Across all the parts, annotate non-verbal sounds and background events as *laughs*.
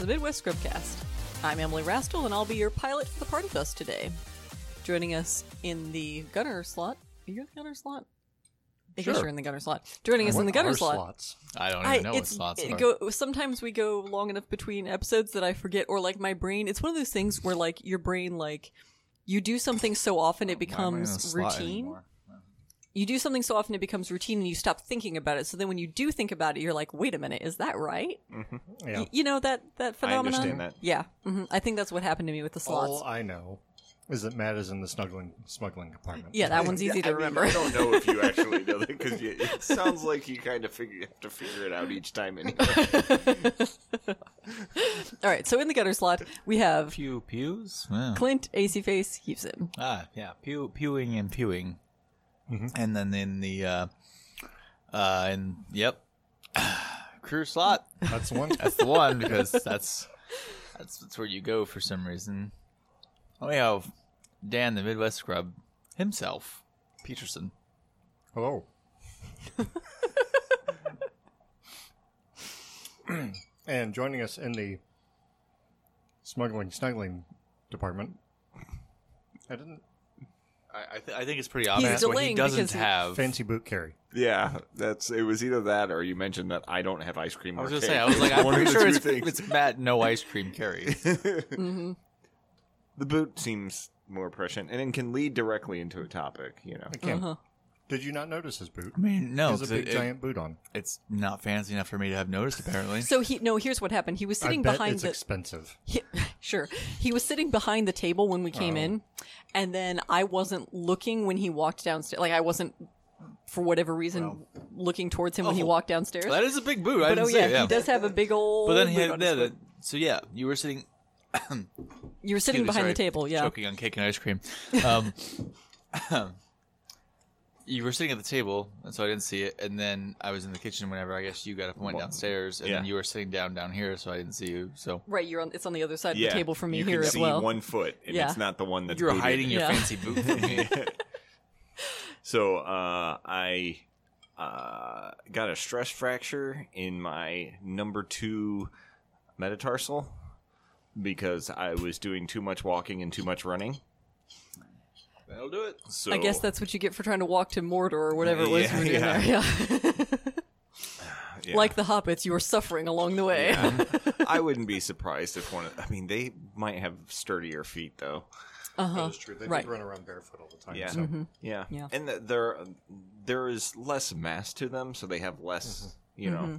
To the Midwest Scrubcast. I'm Emily Rastel, and I'll be your pilot for the party bus today. Joining us in the gunner slot. Are you in the gunner slot? I guess Sure. you're in the gunner slot. Joining us in the gunner slot. slots? I don't I, even know what slots it are. go, sometimes we go long enough between episodes that I forget, or like my brain. It's one of those things where like your brain, like you do something so often it Why am I in a becomes routine. anymore? You do something so often it becomes routine, and you stop thinking about it. So then when you do think about it, you're like, "Wait a minute, is that right?" Yeah. Y- you know that that phenomenon. I understand that. Yeah, hmm I think that's what happened to me with the slots. All I know is that Matt is in the snuggling smuggling compartment. yeah, that one's easy Yeah, to I mean, remember. I don't know if you *laughs* actually know that because it sounds like you kind of figure have to figure it out each time. Anyway, *laughs* All right, so in the gutter slot we have Pew pews. Yeah. Clint, AC Face, Houston. Ah, yeah, pew pewing and pewing, Mm-hmm. and then in the uh, uh, and yep, *sighs* crew slot. That's the one. That's the one because that's that's that's where you go for some reason. Oh, we have Dan, the Midwest Scrub himself, Peterson. Hello. *laughs* and joining us in the smuggling snuggling department. I didn't I I, th- I think it's pretty obvious what he delaying doesn't because he- have. fancy boot carry. yeah, that's it. Was either that or you mentioned that I don't have ice cream. I was or gonna say, I was like, I'm *laughs* One of pretty sure it's, it's Matt no ice cream carry. *laughs* Mm-hmm. the boot seems more prescient and it can lead directly into a topic. You know, I can't. Uh-huh. Did you not notice his boot? I mean, no, he has a 'cause big it- it- giant boot on. it's not fancy enough for me to have noticed. Apparently, So he no, here's what happened. He was sitting I bet behind it's the expensive. He- sure. He was sitting behind the table when we Oh. came in, and then I wasn't looking when he walked downstairs. Like I wasn't, for whatever reason, looking towards him when he Oh. walked downstairs. that is a big boot. I but didn't oh see yeah, it, yeah. he does have a big old. But then he had yeah, so yeah, you were sitting you were sitting excuse me, behind the table. Yeah. choking on cake and ice cream. Um, *laughs* you were sitting at the table, and so I didn't see it. And then I was in the kitchen whenever I guess you got up and went downstairs, and then you were sitting down down here, so I didn't see you. So Right. You're on. It's on the other side yeah, of the table from me you here can as see well. one foot, and Yeah. it's not the one that's you were booted. hiding your Yeah. fancy boot from me. *laughs* So uh, I uh, got a stress fracture in my number two metatarsal because I was doing too much walking and too much running. That'll do it. So I guess that's what you get for trying to walk to Mordor or whatever it was Yeah, you were doing yeah. there. Yeah. yeah. *laughs* like the hobbits, you were suffering along the way. *laughs* I wouldn't be surprised if one. Of, I mean, they might have sturdier feet though. Uh-huh. That is true. They Right. did run around barefoot all the time. Yeah, So. Mm-hmm. yeah, Yeah. And th- there, there is less mass to them, so they have less. Mm-hmm. You know, mm-hmm.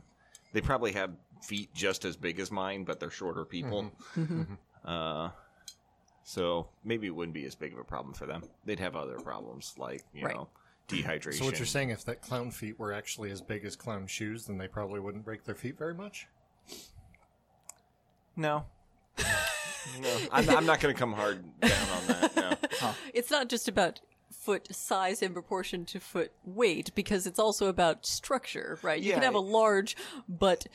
they probably have feet just as big as mine, but they're shorter people. Uh, so maybe it wouldn't be as big of a problem for them. They'd have other problems like you Right. know dehydration. So what you're saying, if that clown feet were actually as big as clown shoes, then they probably wouldn't break their feet very much. No. no, I'm, I'm not going to come hard down on that. No. it's not just about foot size in proportion to foot weight because it's also about structure, right? You can have a large but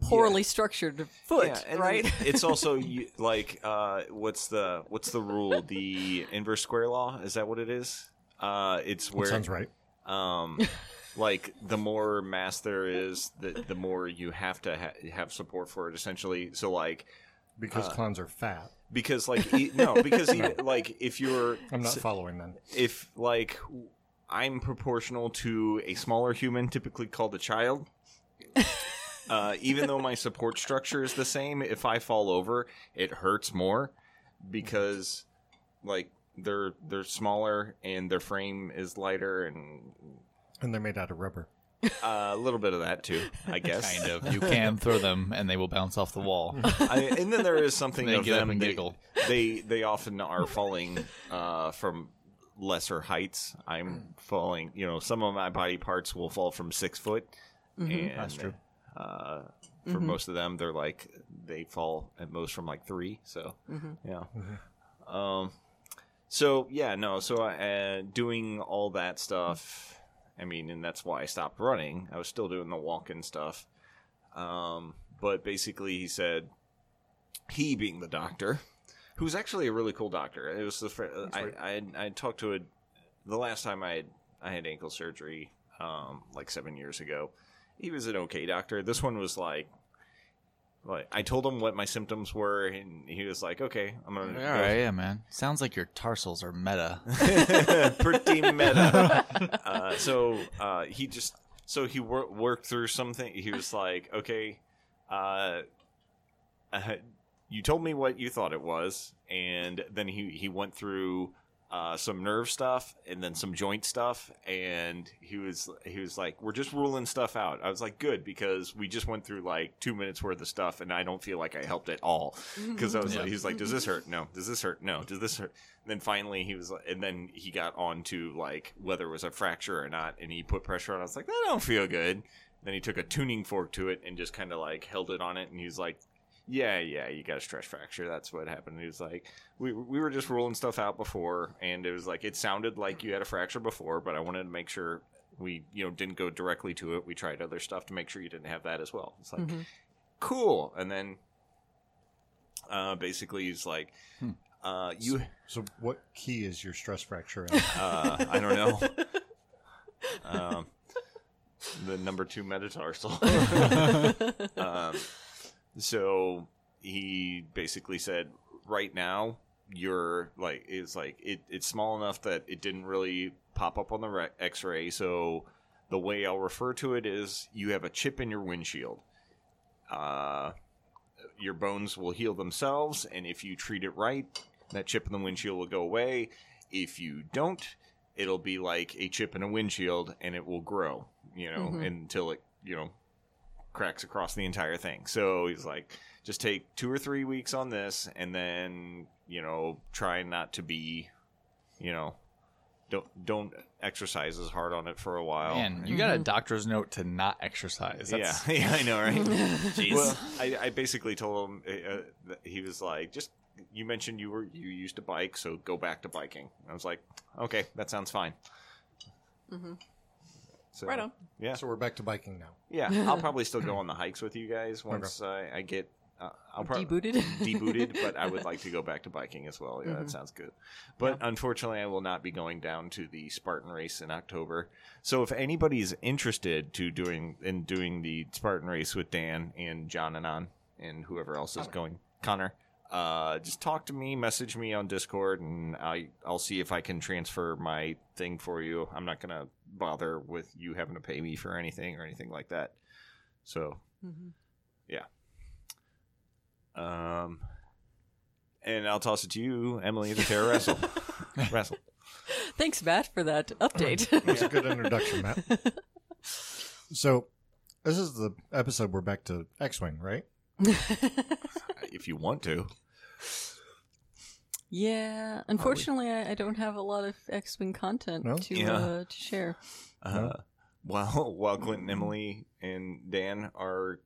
poorly structured foot, Yeah, and right? it's *laughs* also like uh, what's the what's the rule? The inverse square law is that what it is? Uh, it's where Sounds right. um, like the more mass there is, the the more you have to ha- have support for it. Essentially, so like Because clowns are fat. because like e- *laughs* no because even, like if you're I'm not following then. if like I'm proportional to a smaller human, typically called a child. Uh, even though my support structure is the same, if I fall over, it hurts more because like they're they're smaller and their frame is lighter and And they're made out of rubber. uh, a little bit of that too, I *laughs* guess. Kind of. You can throw them, and they will bounce off the wall. *laughs* I, and then there is something They of get up them. and They, giggle. they they often are falling uh, from lesser heights. I'm falling. You know, some of my body parts will fall from six foot, and That's true. Uh, for most of them, they're like they fall at most from like three. So yeah. Um. So yeah, no. So uh, doing all that stuff. I mean, and that's why I stopped running. I was still doing the walking stuff. Um, but basically, he said he being the doctor, who's actually a really cool doctor. It was the fr- I, I had- I talked to a the last time I had I had ankle surgery um, like seven years ago. He was an okay doctor. This one was like like I told him what my symptoms were, and he was like, "Okay, I'm gonna." All right, yeah, man. Sounds like your tarsals are meta. *laughs* pretty meta. *laughs* uh, so uh, he just so he wor- worked through something. He was like, okay, uh, uh, *laughs* you told me what you thought it was, and then he he went through. Uh, some nerve stuff and then some joint stuff. And he was he was like we're just ruling stuff out. I was like good because we just went through like two minutes worth of stuff and i don't feel like i helped at all. *laughs* Because i was Yeah. like he was like does this hurt? No. Does this hurt? No. Does this hurt? And then finally he was like, and then he got on to like whether it was a fracture or not, and he put pressure on. I was like, that don't feel good. Then he took a tuning fork to it and just kind of like held it on it, and he was like, yeah, yeah, you got a stress fracture. That's what happened. And he was like, we we were just ruling stuff out before, and it was like it sounded like you had a fracture before, but I wanted to make sure we you know didn't go directly to it. We tried other stuff to make sure you didn't have that as well. It's like cool, and then. Uh, basically, he's like, uh, you So, what key is your stress fracture in? *laughs* uh, I don't know. um, the number two metatarsal. *laughs* um, so he basically said, right now you're like it's like it, it's small enough that it didn't really pop up on the re- X-ray. So the way I'll refer to it is you have a chip in your windshield. Uh, your bones will heal themselves, and if you treat it right, that chip in the windshield will go away. If you don't, it'll be like a chip in a windshield, and it will grow, you know, until it, you know, cracks across the entire thing. So he's like, just take two or three weeks on this, and then you know, try not to be, you know, don't don't exercise as hard on it for a while. Man, you got a doctor's note to not exercise. That's, Yeah, *laughs* yeah, I know, right? *laughs* Jeez. Well, I, I basically told him uh, uh, that he was like, just you mentioned you were you used to bike, so go back to biking. I was like, okay, that sounds fine. Mhm. So, Right on. Yeah, so, we're back to biking now. yeah. *laughs* I'll probably still go on the hikes with you guys once I, I get. Uh, I'll probably Debooted. debooted, *laughs* but I would like to go back to biking as well. Yeah, that sounds good. But unfortunately, I will not be going down to the Spartan race in October. So if anybody's interested to doing in doing the Spartan race with Dan and John and on and whoever else is going, Connor, uh, just talk to me, message me on Discord, and I I'll see if I can transfer my thing for you. I'm not gonna bother with you having to pay me for anything or anything like that. So Mhm. um, and I'll toss it to you, Emily, the Terror Wrestle. *laughs* Wrestle. Thanks, Matt, for that update. That's a good introduction, Matt. *laughs* So, this is the episode we're back to X Wing, right? *laughs* If you want to. Yeah, unfortunately, I, I don't have a lot of X-wing content No? to Yeah. uh, to share. Uh, while *laughs* while Clinton, Emily, and Dan are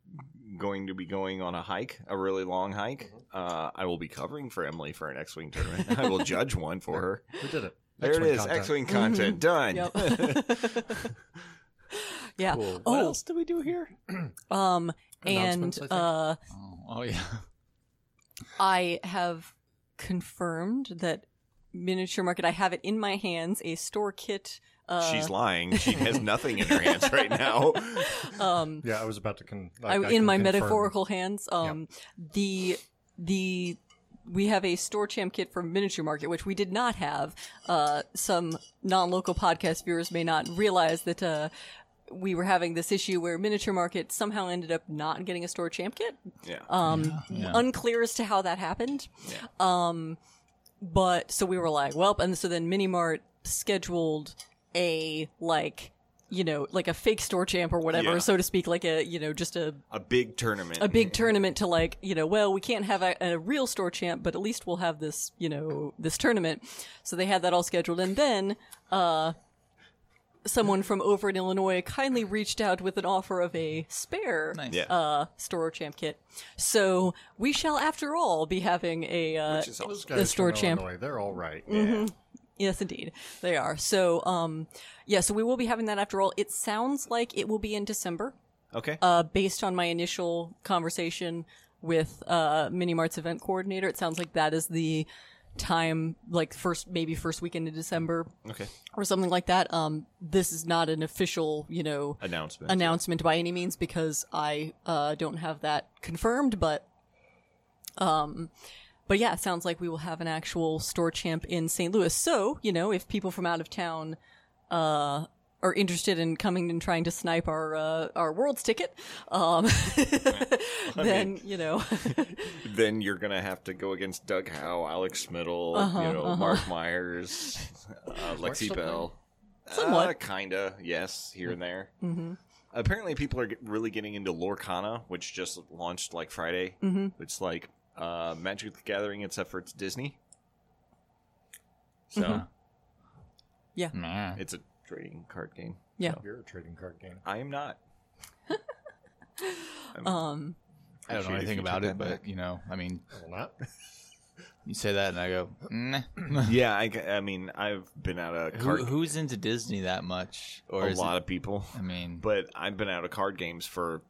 going to be going on a hike, a really long hike, uh, I will be covering for Emily for an X Wing tournament. I will judge one for her. *laughs* We did it. There it X-Wing is, content. X Wing content done. Yep. *laughs* yeah. What Oh, else do we do here? *clears throat* um, and Announcements, I think. uh, Oh, oh yeah. I have confirmed that miniature market. I have it in my hands. A store kit. Uh, She's lying. She *laughs* has nothing in her hands right now. *laughs* um, Yeah, I was about to con. Like, I in my confirm. metaphorical hands. Um, the the we have a store champ kit for miniature market, which we did not have. Uh, some non-local podcast viewers may not realize that. Uh, we were having this issue where miniature market somehow ended up not getting a store champ kit. Yeah. Um, yeah. unclear as to how that happened. Yeah. Um, but so we were like, well, and so then Minimart scheduled a like, you know, like a fake store champ or whatever, Yeah. so to speak, like a you know just a a big tournament. a big tournament to like you know well we can't have a, a real store champ but at least we'll have this you know this tournament so they had that all scheduled and then uh someone from over in illinois kindly reached out with an offer of a spare Nice. Yeah. uh store champ kit so we shall after all be having a uh Which is awesome. guys the store champ Illinois, they're all right. Mm-hmm. Yes, indeed. They are. So, um, yeah, so we will be having that after all. It sounds like it will be in December, Okay. uh, based on my initial conversation with, uh, Mini Mart's event coordinator. It sounds like that is the time, like first maybe first weekend in December Okay. or something like that. Um, this is not an official, you know, Announcement. announcement by any means because I uh, don't have that confirmed, but um, but yeah, it sounds like we will have an actual store champ in St. Louis. So you know, if people from out of town uh, are interested in coming and trying to snipe our uh, our world's ticket, um, *laughs* then you know, *laughs* then you're gonna have to go against Doug Howe, Alex Smittle, Uh-huh, you know, Mark Myers, uh, Lexi Bell. Somewhat. Uh, kinda, yes, here and there. Mm-hmm. Apparently, people are really getting into Lorcana, which just launched like Friday. Mm-hmm. It's like uh, Magic the Gathering, except for it's Disney. So Mm-hmm. yeah, Nah. it's a trading card game. yeah. You're a trading card game. I am not. *laughs* Um, I don't know anything about it, but back. you know, I mean, Well, not. *laughs* you say that, and I go, nah. *laughs* yeah, I, I mean, I've been out of Who, card. who's into Disney that much? Or a is lot it, of people. I mean, but I've been out of card games for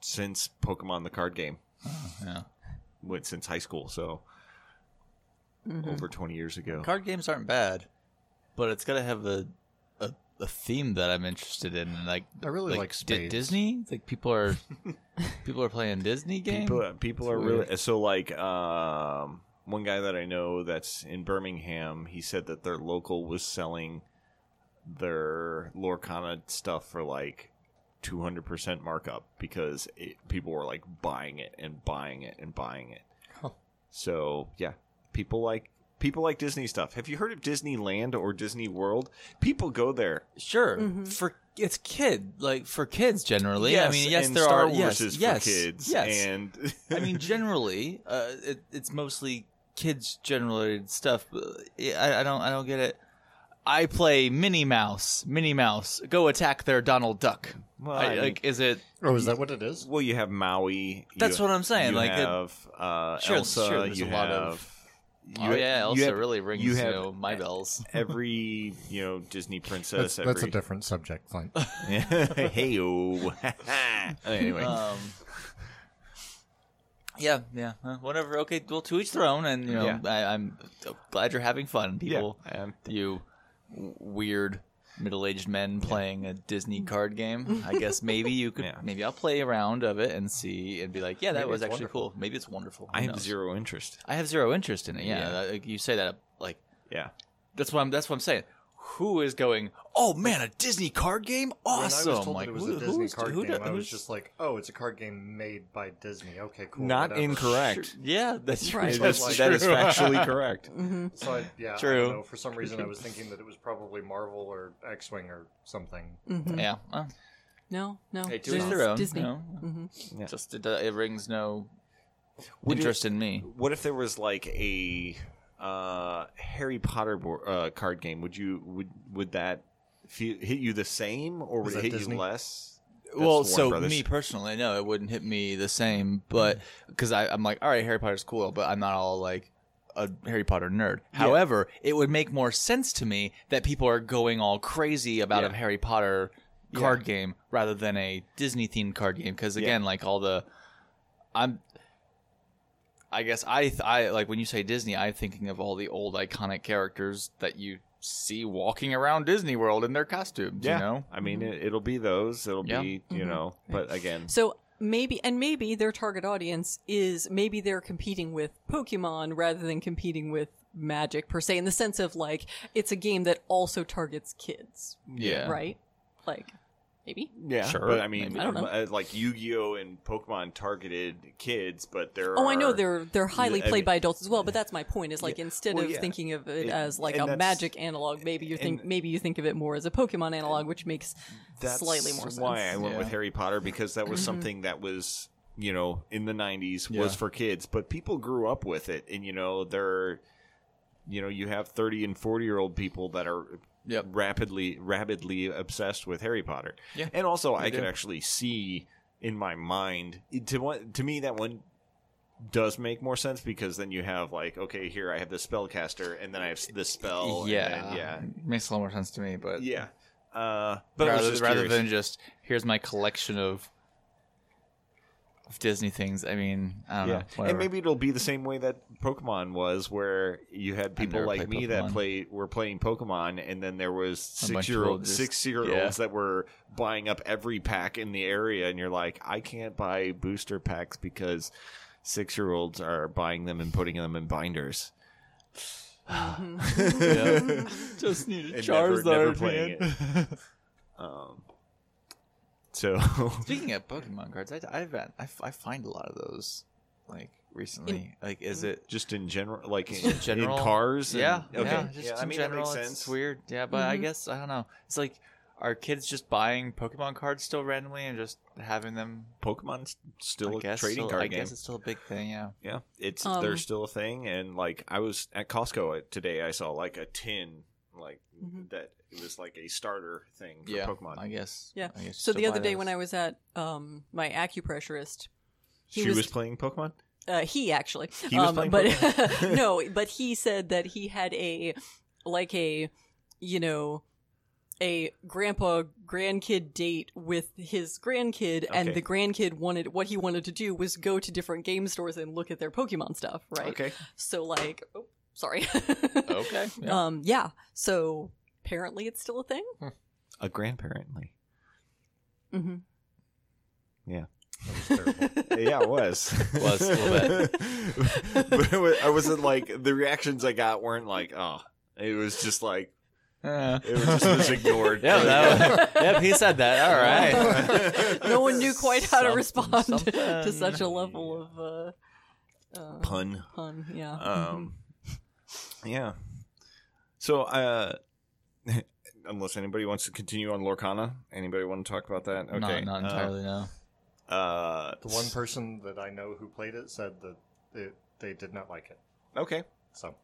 since Pokemon the card game, yeah. went since high school, so over twenty years ago. card games aren't bad, but it's got to have a, a a theme that I'm interested in. and, Like I really like Di- spades. Disney. Like people are *laughs* people are playing Disney games. people, people are It's really so like um, one guy that I know that's in Birmingham. He said that their local was selling their Lorcana stuff for like. 200% markup because it, people were like buying it and buying it and buying it. Huh. So, yeah, people like people like Disney stuff. Have you heard of Disneyland or Disney World? People go there. Sure, for it's kid like for kids generally. I mean, yes, and there Star are Wars yes, is for yes, kids. Yes, and *laughs* I mean, *laughs* generally, uh, it, it's mostly kids generated stuff. but I, I don't, I don't get it. I play Minnie Mouse. Minnie Mouse, go attack their Donald Duck. Well, I, I mean- like, is it? Oh, is that what it is? well, you have Maui. That's you, what I'm saying, You like, it- have uh, Sure, Elsa. sure, you a have. Lot of- you oh yeah, you Elsa have- really rings you you know, my bells. *laughs* every you know Disney princess. That's, that's a different subject, Clint. *laughs* *laughs* hey oh. anyway, Um, yeah, yeah, uh, whatever. Okay, well, to each their own, and you know, Yeah. I, I'm glad you're having fun, yeah, people. um, you weird middle-aged men playing a Disney mm. card game. *laughs* I guess maybe you could. Yeah. Maybe I'll play a round of it and see and be like, yeah, that Maybe was it's actually wonderful. cool. Maybe it's wonderful. I have knows? zero interest. I have zero interest in it. Yeah, Yeah. that- you say that like Yeah, that's what I'm. That's what I'm saying. Who is going? Oh man, a Disney card game! Awesome! When I was told like, that it was who- a Disney who's- card who game, I was just like, oh, it's a card game made by Disney. Okay, cool. not whatever. incorrect. Sure, yeah, that's Right. right. That's, Like- that is factually *laughs* correct. Mm-hmm. So I, yeah, I True. don't know. For some reason, I was thinking that it was probably Marvel or X-wing or something. Mm-hmm. Yeah. well, no, no, hey, to this their own. Disney. you know. Mm-hmm. Yeah. Just it, uh, it rings no Would it- interest in me. What if there was like a uh, Harry Potter bo- uh, card game? Would you would would that feel, hit you the same, or would it hit Disney? you less? That's well, so Brothers. me personally, no, it wouldn't hit me the same, but because I'm like, all right, Harry Potter's cool, but I'm not all like a Harry Potter nerd. However, it would make more sense to me that people are going all crazy about Yeah. a Harry Potter card game rather than a Disney themed card game. Because again, like all the, I'm. I guess I th- I like when you say Disney, I'm thinking of all the old iconic characters that you see walking around Disney World in their costumes. yeah, You know, I mean, mm-hmm. it, it'll be those. It'll Yeah. be you mm-hmm. know, but again, So maybe, and maybe their target audience is maybe they're competing with Pokemon rather than competing with Magic per se, in the sense of like it's a game that also targets kids, yeah, right? Like maybe. yeah, Sure, But I mean, maybe. I don't know. uh, like Yu-Gi-Oh and Pokemon targeted kids, but there. Oh, I know they're they're highly I mean- played by adults as well, but that's my point. Is like Yeah. instead Well, of yeah. thinking of it It- as like a Magic analog, maybe you think and- maybe you think of it more as a Pokemon analog, which makes That's slightly more sense. why I went Yeah. with Harry Potter because that Mm-hmm. was something that was you know in the 90s was Yeah. for kids but people grew up with it and you know they're you know you have 30 and 40 year old people that are Yep. rapidly rapidly obsessed with Harry Potter Yeah. and also I do. could actually see in my mind to what to me that one does make more sense because then you have like okay here I have the spellcaster and then I have this spell and yeah, then- yeah makes a lot more sense to me. But yeah uh, but rather, rather than just here's my collection of Disney things. I mean, I don't Yeah, know. Whatever. and maybe it'll be the same way that Pokemon was, where you had people like me that play were playing Pokemon, and then there was six year old six year olds that were buying up every pack in the area, and you're like, I can't buy booster packs because six year olds are buying them and putting them in binders. *laughs* Yeah. *laughs* just need a and never, never playing man. it. *laughs* um, so *laughs* Speaking of Pokemon cards, I, I've had, I, f- I find a lot of those like recently. like, is it just in general, like in, in general in cars, and- Yeah, okay, yeah, just yeah. I in mean, general, that makes it's sense. weird. Yeah, but I guess I don't know. It's like, are kids just buying Pokemon cards still randomly and just having them? Pokemon's still I a guess trading still, card I game. guess it's still a big thing. Yeah. Yeah, it's Um, they're still a thing, and like I was at Costco today, I saw like a tin, like Mhm. that. It was like a starter thing for yeah. Pokemon. I guess. Yeah. I guess So the other day those. when I was at um, my acupressurist, he she was- was, playing Pokemon. uh, he actually, He was um, playing but *laughs* *laughs* no, but he said that he had a like a you know a grandpa grandkid date with his grandkid, and the grandkid wanted what he wanted to do was go to different game stores and look at their Pokemon stuff, right? Okay, So like, oh, sorry. Okay. *laughs* Yeah. Um, yeah. So apparently it's still a thing. a grandparently. hmm Yeah, That was terrible. *laughs* yeah, it was. *laughs* Was, a little but it was, I wasn't like the reactions I got weren't like oh. It was just like Uh, it was just was ignored. yeah, that, yep, he said that. All right. no one knew quite how to respond something. to such a level of uh, uh, Pun. pun. Yeah. Um, yeah. So, uh, *laughs* unless anybody wants to continue on Lorcana, anybody want to talk about that? Okay, Not, not uh, entirely. no. Uh, The one person that I know who played it said that it, they did not like it. okay, So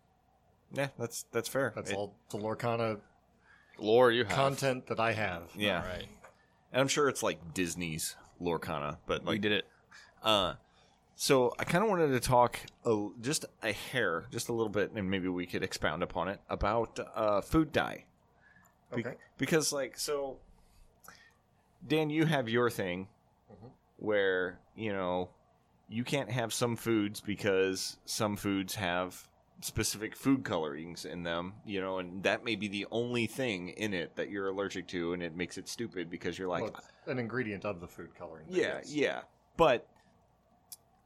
yeah, that's that's fair. that's It- all the Lorcana Lore you have. content that I have. Yeah, All right. and I'm sure it's like Disney's Lorcana, but we like, did it. uh, so I kind of wanted to talk a, just a hair, just a little bit, and maybe we could expound upon it about uh, food dye. Be- Okay. because like so Dan, you have your thing Mhm. where, you know, you can't have some foods because some foods have specific food colorings in them, you know, and that may be the only thing in it that you're allergic to and it makes it stupid because you're like Well, an ingredient of the food coloring. yeah, yeah. But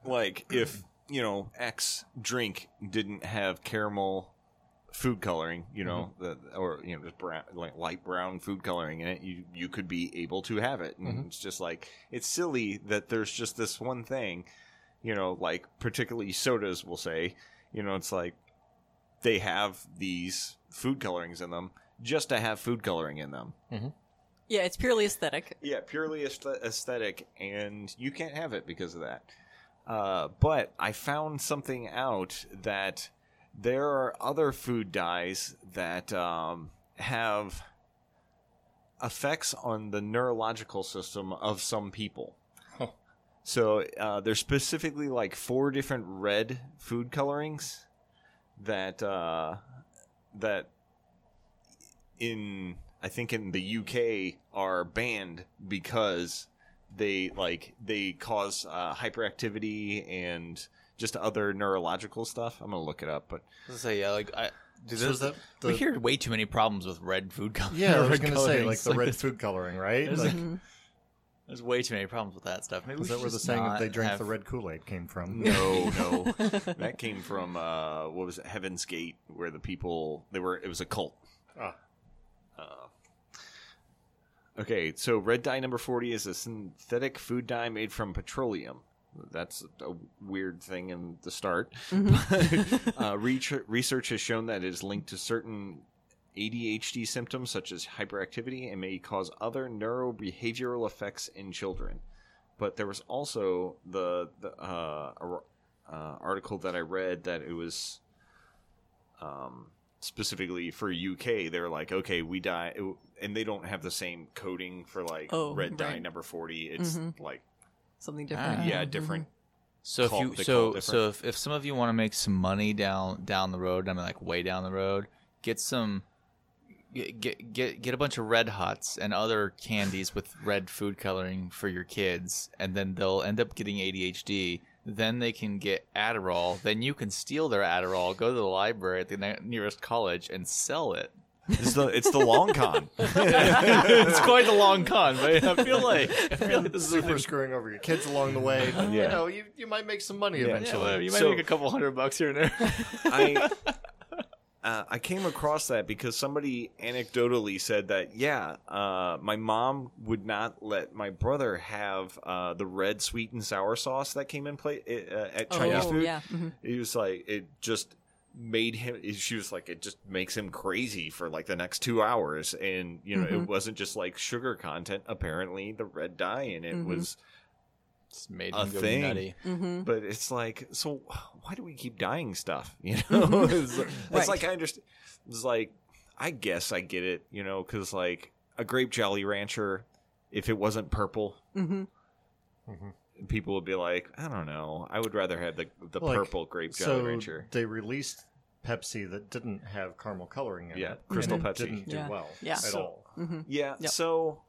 like if, you know, X drink didn't have caramel food coloring, you know, the, or you know, just brown like light brown food coloring in it, you you could be able to have it. And Mhm. it's just like it's silly that there's just this one thing, you know, like particularly sodas will say, you know, it's like they have these food colorings in them just to have food coloring in them. yeah, it's purely aesthetic. Yeah, purely aesthetic, and you can't have it because of that. Uh, but I found something out that there are other food dyes that um, have effects on the neurological system of some people. Huh. So uh, there's specifically like four different red food colorings that uh, that in I think in the UK are banned because they like they cause uh, hyperactivity and just other neurological stuff. I'm gonna look it up, but I was say yeah, like I. Dude, So this- is that we the- hear way too many problems with red food color. Yeah, I was *laughs* red going to say, like colorings. the red food coloring, right? There's, Like, Mhm. there's way too many problems with that stuff. Maybe is that where the saying not if they drank have- the red Kool Aid came from? no, no, *laughs* *laughs* that came from uh, what was it, Heaven's Gate, where the people they were. It was a cult. Ah. Uh, okay, so red dye number forty is a synthetic food dye made from petroleum. That's a weird thing in the start. *laughs* *laughs* uh, research, research has shown that it is linked to certain ADHD symptoms such as hyperactivity and may cause other neurobehavioral effects in children. But there was also the, the uh, uh, article that I read that it was um, specifically for UK. They're like, okay, we die, and they don't have the same coding for like Oh, red dye number forty. It's Mhm. like Something different. yeah, Mhm. different. So if you so so if, if some of you want to make some money down down the road, I mean like way down the road, get some get, get get get a bunch of red hots and other candies with red food coloring for your kids and then they'll end up getting ADHD then they can get Adderall then you can steal their Adderall go to the library at the ne- nearest college and sell it It's the it's the long con. *laughs* it's quite a long con but I feel like I feel like this is Super screwing over your kids along the way. You know, you, you might make some money Yeah. yeah, eventually. well, you might So- make a couple hundred bucks here and there I *laughs* uh, I came across that because somebody anecdotally said that yeah, uh, my mom would not let my brother have uh, the red sweet and sour sauce that came in play uh, at Chinese oh, food. yeah. mhm. He was like, it just made him. She was like, it just makes him crazy for like the next two hours, and you know, Mhm. it wasn't just like sugar content. Apparently, the red dye in it Mhm. was. It's made A him go thing. nutty Mhm. But it's like, so why do we keep dying stuff? *laughs* You *laughs* know, *laughs* it's, it's like I understand. It's like I guess I get it. You know, because like a grape Jolly Rancher, if it wasn't purple, Mhm. people would be like, I don't know. I would rather have the the Like, purple grape Jolly so rancher. they released Pepsi that didn't have caramel coloring in Yeah, it. Crystal and Pepsi. didn't do Yeah. well Yeah. at So- all. Mhm. Yeah. Yep. So,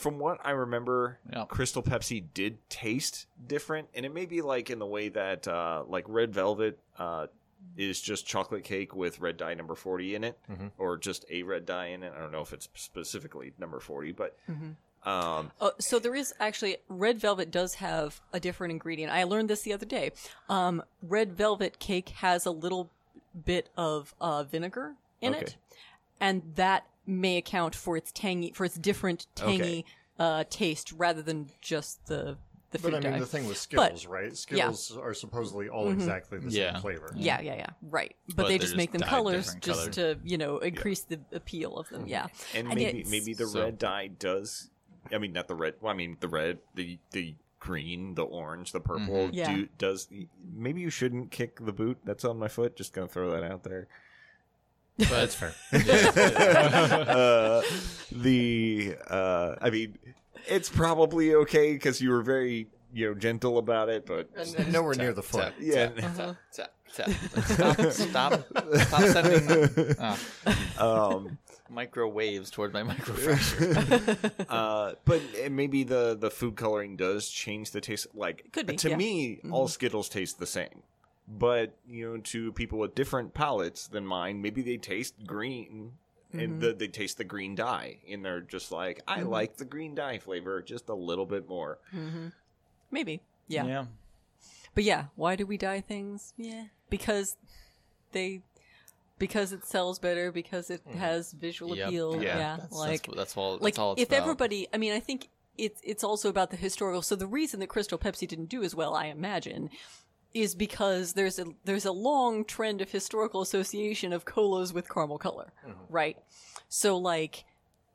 from what I remember, Yeah. Crystal Pepsi did taste different, and it may be like in the way that uh, like Red Velvet uh, is just chocolate cake with red dye number forty in it, Mhm. or just a red dye in it. I don't know if it's specifically number forty, but Mhm. um, Oh, so there is actually red velvet does have a different ingredient. I learned this the other day. Um, red velvet cake has a little bit of uh, vinegar in Okay. it, and that may account for its tangy, for its different tangy uh, taste rather than just the the food But I mean, dye. the thing with But- right? Skittles are supposedly all Mm-hmm. exactly the Yeah. same flavor. yeah, yeah, yeah, right. But, But they they're just just make them colors just color. to you know increase the appeal of them. Yeah, and And maybe maybe the So- red dye does. I mean, not the red. Well, I mean, the red, the the green, the orange, the purple. Mhm. Yeah. Do, does maybe you shouldn't kick the boot that's on my foot? Just gonna throw that out there. But fair. *laughs* uh, the uh, I mean, it's probably okay because you were very you know gentle about it, but And, and nowhere near the foot. yeah. Uh-huh. Tap, tap, tap. Stop, *laughs* stop, stop *laughs* sending oh, um, microwaves toward my microfracture. uh, but uh, maybe the the food coloring does change the taste. Like Could be, to yeah. me, all Skittles taste the same. But you know, to people with different palates than mine, maybe they taste green. And mm-hmm. the, they taste the green dye, and they're just like, I mm-hmm. like the green dye flavor just a little bit more. Mm-hmm. maybe. Yeah. yeah. But yeah, why do we dye things? Yeah, because they because it sells better because it has visual Yep. appeal. Yeah. Yeah, That's, like that's, that's all. That's like all it's if about. everybody, I mean, I think it's it's also about the historical. So the reason that Crystal Pepsi didn't do as well, I imagine, is because there's a there's a long trend of historical association of colas with caramel color, mm-hmm. right? So like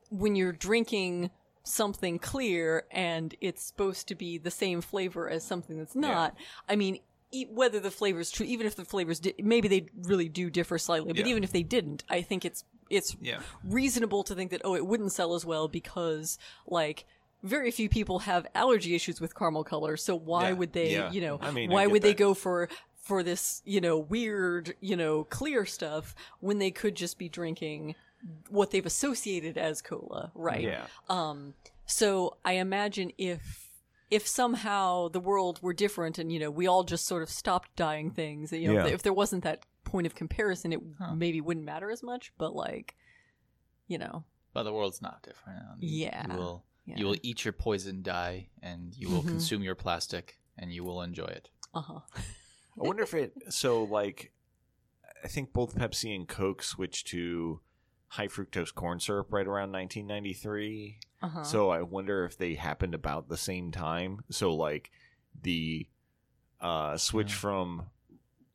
when you're drinking something clear and it's supposed to be the same flavor as something that's not, I mean. e- Whether the flavors true, even if the flavors di- maybe they really do differ slightly, but Yeah. even if they didn't, I think it's it's Yeah. reasonable to think that oh it wouldn't sell as well because like very few people have allergy issues with caramel color so why Yeah, would they yeah. you know I mean, why get would they go for for this you know weird you know clear stuff when they could just be drinking what they've associated as cola right Yeah. um so i imagine if if somehow the world were different and you know we all just sort of stopped dying things you know Yeah. if, if there wasn't that point of comparison it maybe wouldn't matter as much but like you know but the world's not different. Yeah. You will Yeah. you will eat your poison dye, and you will Mhm. consume your plastic, and you will enjoy it. uh-huh I wonder if it so like I think both Pepsi and Coke switched to high fructose corn syrup right around 1993. uh-huh So I wonder if they happened about the same time. So like the uh switch Yeah. from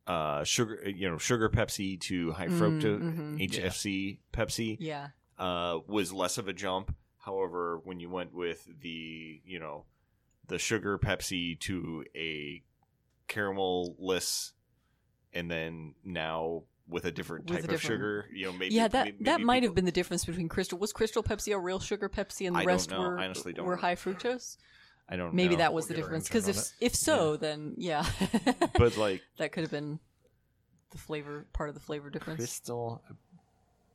uh sugar you know sugar Pepsi to high Mm, fructose mhm. HFC Pepsi yeah uh was less of a jump. However, when you went with the you know the sugar Pepsi to a caramel-less, and then now with a different With a type of sugar, you know, maybe yeah, that maybe that might have been the difference between Crystal. Was Crystal Pepsi a real sugar Pepsi, and the I don't rest know. were I honestly don't were know. high fructose? I don't know Maybe know. that was We'll the difference. Because on if if so, then yeah, *laughs* but like that could have been the flavor part of the flavor difference. Crystal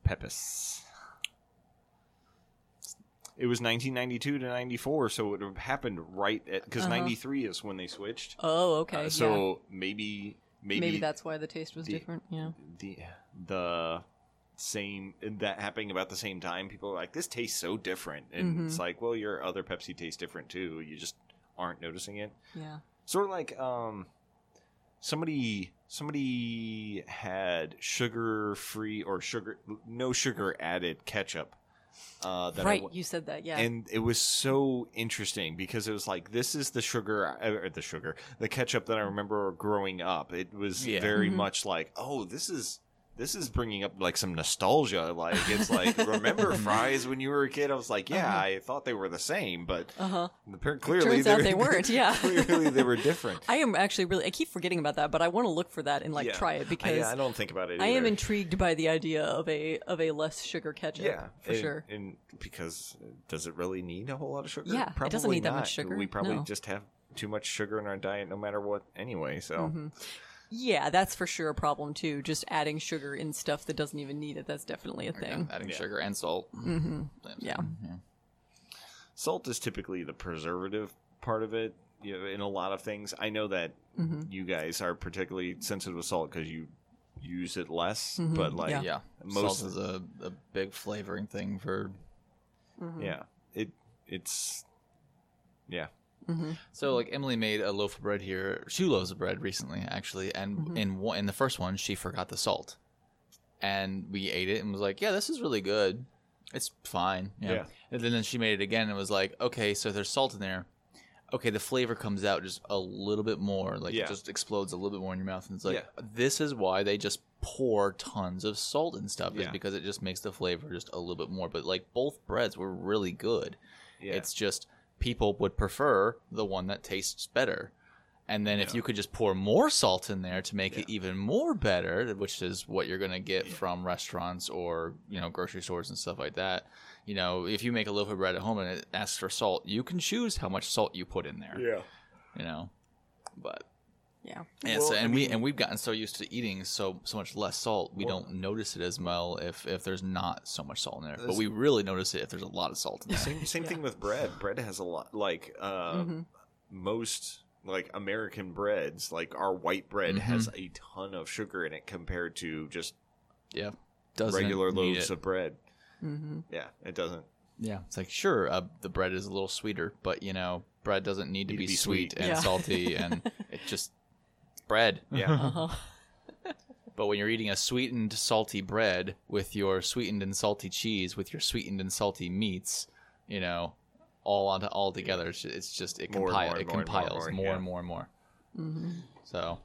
Pepsi. It was 1992 to 94, so it would have happened right at because Uh-huh. 93 is when they switched. Oh, okay. Uh, yeah. so maybe maybe maybe that's why the taste was the- different. Yeah. the the same that happening about the same time. People are like, "This tastes so different," and Mm-hmm. it's like, well, your other Pepsi tastes different too. You just aren't noticing it. Yeah. Sort of like um, somebody somebody had sugar free or sugar no sugar added ketchup. Uh, that Right. wa- You said that. Yeah. and it was so interesting because it was like this is the sugar or the sugar the ketchup that i remember growing up it was Yeah. very Mm-hmm. much like oh this is this is bringing up like some nostalgia like it's like *laughs* remember fries when you were a kid i was like yeah Uh-huh. i thought they were the same but uh huh. appar- clearly out were- they weren't, *laughs* yeah. clearly they were different *laughs* I am actually really. I keep forgetting about that, but I want to look for that and like Yeah. try it because yeah, I don't think about it I am intrigued by the idea of a of a less sugar ketchup. yeah for and, sure. and because uh, does it really need a whole lot of sugar Yeah, probably it doesn't need that much sugar, we probably no. just have too much sugar in our diet no matter what anyway so Mm-hmm. Yeah, that's for sure a problem too. Just adding sugar in stuff that doesn't even need it. That's definitely a thing. adding Yeah. sugar and salt. Mm-hmm. Yeah. salt is typically the preservative part of it you know, in a lot of things i know that Mm-hmm. you guys are particularly sensitive to salt because you use it less but like Yeah. Yeah, Most- salt is a, a big flavoring thing for. Mm-hmm. yeah it it's yeah So like Emily made a loaf of bread here, two loaves of bread recently actually, and Mm-hmm. in one in the first one she forgot the salt, and we ate it and was like, yeah, this is really good. It's fine. Yeah. Yeah. And then she made it again and was like, okay, so there's salt in there. Okay, the flavor comes out just a little bit more, like Yeah. it just explodes a little bit more in your mouth, and it's like Yeah. this is why they just pour tons of salt and stuff, is because it just makes the flavor just a little bit more. But like both breads were really good. yeah It's just people would prefer the one that tastes better. And then if you could just pour more salt in there to make it even more better, which is what you're going to get from restaurants or, you know, grocery stores and stuff like that. You know, if you make a loaf of bread at home and it asks for salt, you can choose how much salt you put in there, yeah you know. But Yeah. yeah, Well, so, I and we and we've gotten so used to eating so so much less salt, we don't notice it as well if if there's not so much salt in there. But we really notice it if there's a lot of salt in there. same same thing with bread bread has a lot like uh Mm-hmm. most like american breads like our white bread Mm-hmm. has a ton of sugar in it compared to just Yeah, doesn't regular loaves it. of bread Mm-hmm. yeah it doesn't Yeah, it's like sure, uh, the bread is a little sweeter, but you know, bread doesn't need to, Need to be, be sweet, sweet. and Yeah. salty, and *laughs* it just bread. yeah Uh-huh. *laughs* But when you're eating a sweetened, salty bread with your sweetened and salty cheese, with your sweetened and salty meats, you know, all on all together, it's, it's just it More compile more it and more and more and compiles more, more yeah. and more and more. Mm-hmm. So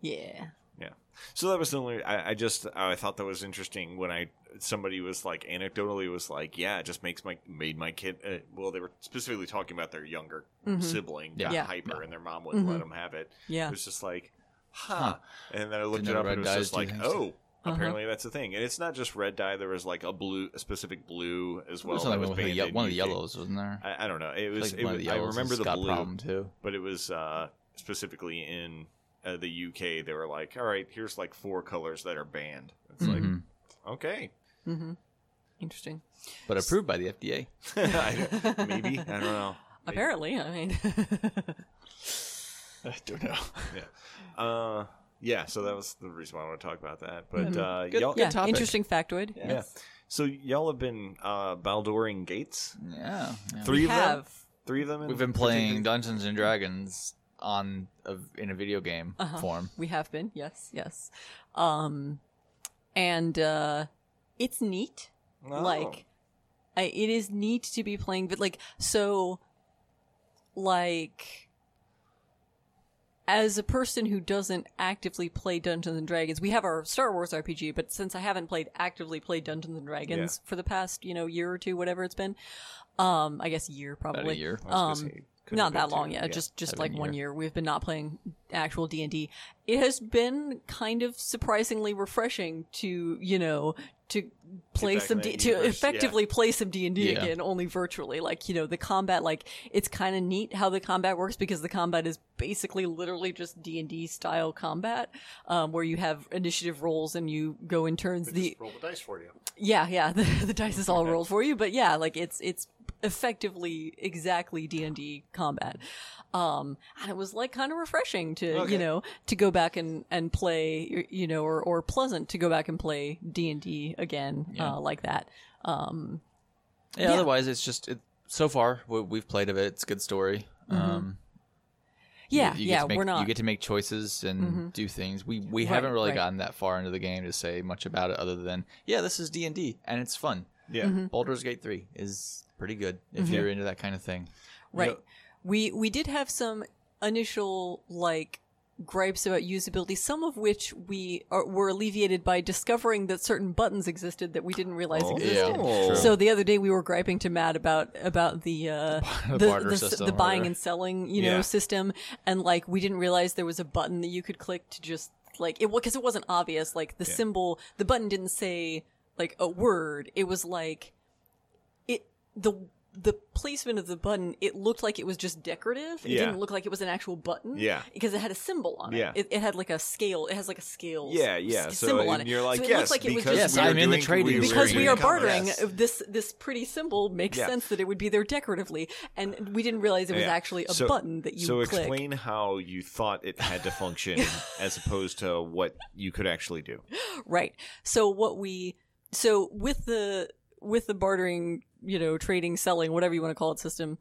Yeah. Yeah. So that was the only. I, I just I thought that was interesting when I somebody was like anecdotally was like, yeah, it just makes my made my kid. Uh, well, they were specifically talking about their younger sibling, Yeah. got Yeah. hyper, and their mom wouldn't let them have it. Yeah. It was just like, huh. And then I looked Didn't it up, and it was just do like, things. oh. Apparently that's a thing, and it's not just red dye. There was like a blue, a specific blue as well. There's that something was with the ye- one of the yellows, wasn't there? I, I don't know. It I was. think it was I remember the blue, problem too. but it was uh, specifically in uh, the UK. They were like, "All right, here's like four colors that are banned." It's Mhm. like, okay, Mm-hmm. Interesting. But approved by the FDA. *laughs* *laughs* I- maybe I don't know. Apparently, I mean. *laughs* I don't know. Yeah, uh, yeah. So that was the reason why I want to talk about that. But uh, Good- y'all, yeah, topic. interesting factoid. yeah. Yes. So y'all have been uh, Baldoring Gates. Yeah. yeah. Three We of them. Three of them. in We've been playing days? Dungeons and Dragons on a, in a video game Uh-huh. form. We have been, yes, yes. Um, and uh, it's neat. Oh. Like, I, it is neat to be playing, but like, so, like, as a person who doesn't actively play Dungeons and Dragons, we have our Star Wars RPG, but since I haven't played actively played Dungeons and Dragons for the past, you know, year or two, whatever it's been, um, I guess year About probably. a year. Um, gonna say Couldn't not that long yeah, just just like been one year. year we've been not playing actual d&d it has been kind of surprisingly refreshing to you know to play some D- to universe, effectively play some d&d again only virtually like you know the combat like it's kind of neat how the combat works because the combat is basically literally just d&d style combat um, where you have initiative rolls and you go in turns the Just roll the dice for you. yeah, yeah. *laughs* The, the dice is all *laughs* rolled for you, but yeah, like it's it's effectively exactly D and D combat. Um, and it was like kind of refreshing to Okay. you know to go back and and play you know or or pleasant to go back and play D and D again uh, like that. Um, Yeah, Yeah. Otherwise, it's just it, so far what we've played of it. It's a good story. Um, yeah, get- you yeah. make- we're not. You get to make choices and do things. We we Right, haven't really right. gotten that far into the game to say much about it, other than yeah, this is D and D and it's fun. Yeah. Mm-hmm. Baldur's Gate three is pretty good if you're into that kind of thing. Right. Yep. We we did have some initial like gripes about usability, some of which we are, were alleviated by discovering that certain buttons existed that we didn't realize Oh. existed. Yeah. So the other day we were griping to Matt about about the uh, The the, the, the buying and selling you know Yeah. system, and like we didn't realize there was a button that you could click to just like it because it wasn't obvious. Like the symbol, the button didn't say like a word. It was like it the the placement of the button it looked like it was just decorative it Yeah. didn't look like it was an actual button Yeah. because it had a symbol on it Yeah. it, it had like a scale it has like a scale Yeah, yeah. s- So symbol on it you're like, so it yes, looked like it was just Yes, we I'm in the trading because we are bartering Yes. uh, this this pretty symbol makes Yeah. sense that it would be there decoratively and we didn't realize it was Yeah. actually a So- button that you so click explain how you thought it had to function *laughs* as opposed to what you could actually do. Right. So what we so with the with the bartering, you know, trading, selling, whatever you want to call it system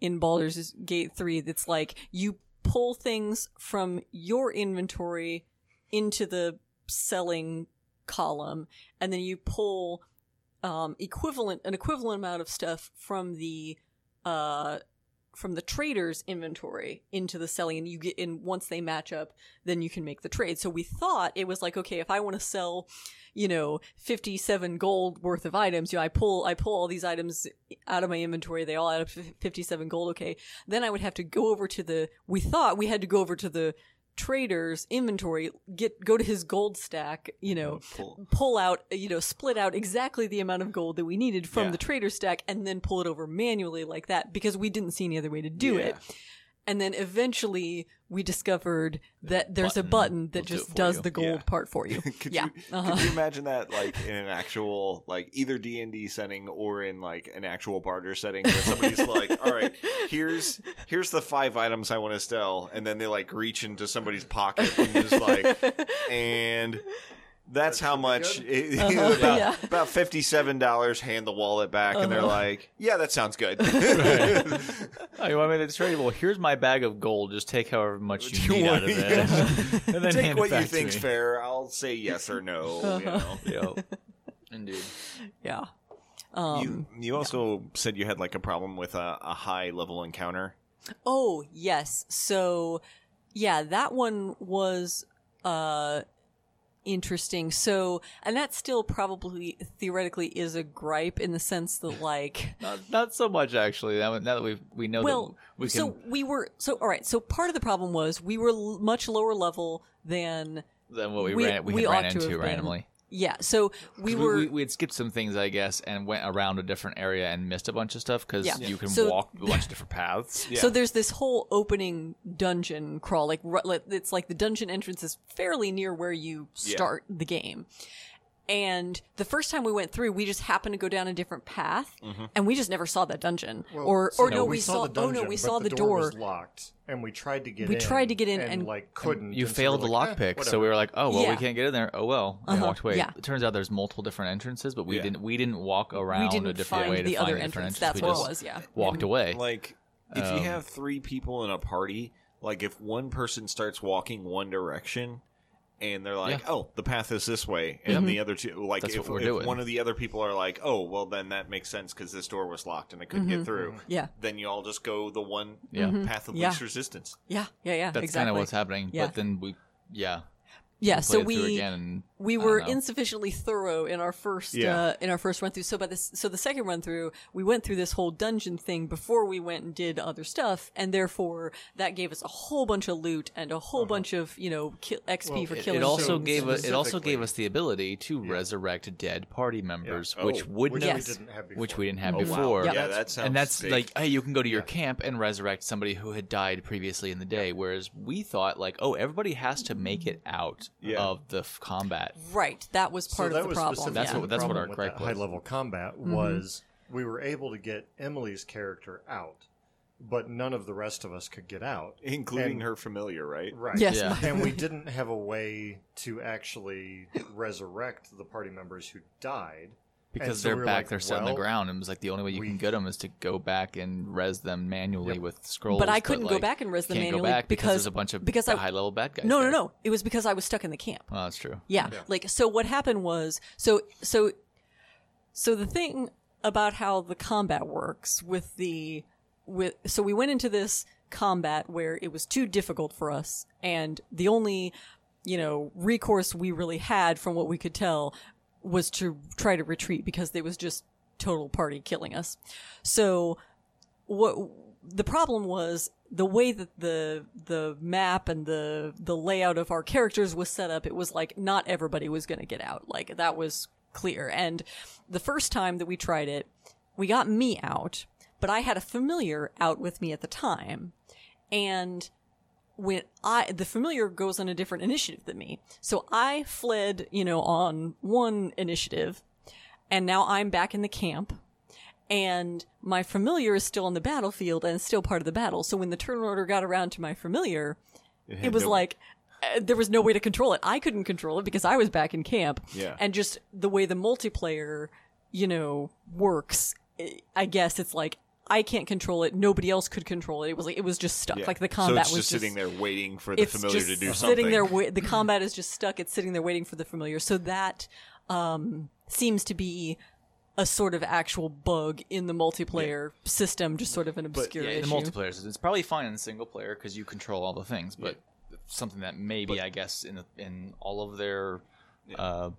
in Baldur's Gate 3, that's like you pull things from your inventory into the selling column and then you pull um equivalent an equivalent amount of stuff from the uh from the trader's inventory into the selling and you get in once they match up then you can make the trade. So we thought it was like okay if i want to sell you know 57 gold worth of items you know i pull i pull all these items out of my inventory they all add up to 57 gold okay. Then i would have to go over to the we thought we had to go over to the trader's inventory get go to his gold stack you know oh, Pull. pull out you know split out exactly the amount of gold that we needed from Yeah. the trader stack and then pull it over manually like that because we didn't see any other way to do Yeah. it and then eventually we discovered that there's a button button that will do just for does you. the gold Yeah. part for you *laughs* could yeah you uh-huh. could you imagine that like in an actual like either D and D setting or in like an actual barter setting where somebody's like, all right, here's here's the five items I want to sell, and then they like reach into somebody's pocket and just like, *laughs* and that's how much *laughs* it- Uh-huh, about, yeah. about fifty seven dollars. Hand the wallet back, and they're Uh-huh. like, yeah, that sounds good. *laughs* Oh, you want me to trade? Well, here's my bag of gold. Just take however much you *laughs* You need want- out of it, and then Take hand what it back you think's fair. I'll say yes or no. You know. Yo, indeed. yeah um you you also said you had like a problem with a, a high level encounter. Oh, yes. So, yeah, that one was uh interesting. So, and that still probably theoretically is a gripe in the sense that like *laughs* Not, not so much actually. Now, now that we we know well, that we can. so we were so all right. So part of the problem was we were l- much lower level than than what we, we- ran we, we ran ought to into have been. Randomly. yeah. So we were we, we had skipped some things, I guess, and went around a different area and missed a bunch of stuff because Yeah. you can So- walk a bunch of *laughs* different paths. So there's this whole opening dungeon crawl, like like, it's like the dungeon entrance is fairly near where you start the game. And the first time we went through, we just happened to go down a different path, and we just never saw that dungeon. or or no, we, saw. the oh no, we but saw the, door, door. was locked, and we tried to get We in. tried to get in and, and- like couldn't. You and so failed we're the like, eh, lockpick, so we were like, "Oh well, Yeah. we can't get in there." Oh well, and walked away. yeah. It turns out there's multiple different entrances, but we Yeah. didn't we didn't walk around we didn't a different find way to the find other a different entrance. entrance. That's we what it was. Yeah. walked away. like if Um, you have three people in a party, like if one person starts walking one direction and they're like, Yeah. "Oh, the path is this way," and Mm-hmm. the other two, like That's if, what we're if doing. one of the other people are like, "Oh, well, then that makes sense because this door was locked and I couldn't Mm-hmm. get through," Yeah. then you all just go the one Yeah. path of Yeah. least resistance. Yeah. Yeah. Yeah. That's exactly. kind of what's happening. Yeah. But then we, yeah, Yeah, Play so it through we again and we were insufficiently thorough in our first Yeah. uh, in our first run through. So by this, so the second run through, we went through this whole dungeon thing before we went and did other stuff, and therefore that gave us a whole bunch of loot and a whole bunch of you know ki- XP Well, for it- killing. It also gave us it also gave us the ability to resurrect dead party members, Oh, which wouldn't which Yes. we didn't have before. which we didn't have Oh, wow. before. Yep. Yeah, that sounds and that's big. like, hey, you can go to your camp and resurrect somebody who had died previously in the day. Whereas we thought, like, oh, everybody has to make it out Yeah. of the f- combat. Right, that was part so that of the was problem. That's yeah. what- that's what our with that was. high level combat Mm-hmm. was we were able to get Emily's character out, but none of the rest of us could get out, including And- her familiar, right? right? Yes, Yeah. and we *laughs* didn't have a way to actually resurrect the party members who died Because so they're we back, like, they're set on the ground, and it was like the only way you we- can get them is to go back and res them manually Yep. with scrolls. But I couldn't go like, back and res them can't manually go back because, because- there's a bunch of because I- high level bad guys. No, no, no. It was because I was stuck in the camp. Oh, that's true. Yeah. Yeah. Like so what happened was so so so the thing about how the combat works with the with so we went into this combat where it was too difficult for us and the only you know recourse we really had from what we could tell was to try to retreat because there was just total party killing us. So what the problem was the way that the the map and the the layout of our characters was set up it was like not everybody was going to get out. Like that was clear. And the first time that we tried it we got me out but i had a familiar out with me at the time. And when I the familiar goes on a different initiative than me. So I fled, you know, on one initiative and now I'm back in the camp and my familiar is still on the battlefield and still part of the battle. So when the turn order got around to my familiar, it was no- like uh, there was no way to control it. I couldn't control it because I was back in camp. Yeah. And just the way the multiplayer, you know, works, I guess it's like I can't control it. Nobody else could control it. It was like it was just stuck. Yeah. Like the combat so it's was just sitting there waiting for the it's familiar just to do something. sitting there. Wa- the combat is just stuck. It's sitting there waiting for the familiar. So that um, seems to be a sort of actual bug in the multiplayer system, just sort of an obscure Yeah, in the issue. multiplayer, it's probably fine in single player because you control all the things. But something that maybe I guess in the, in all of their uh,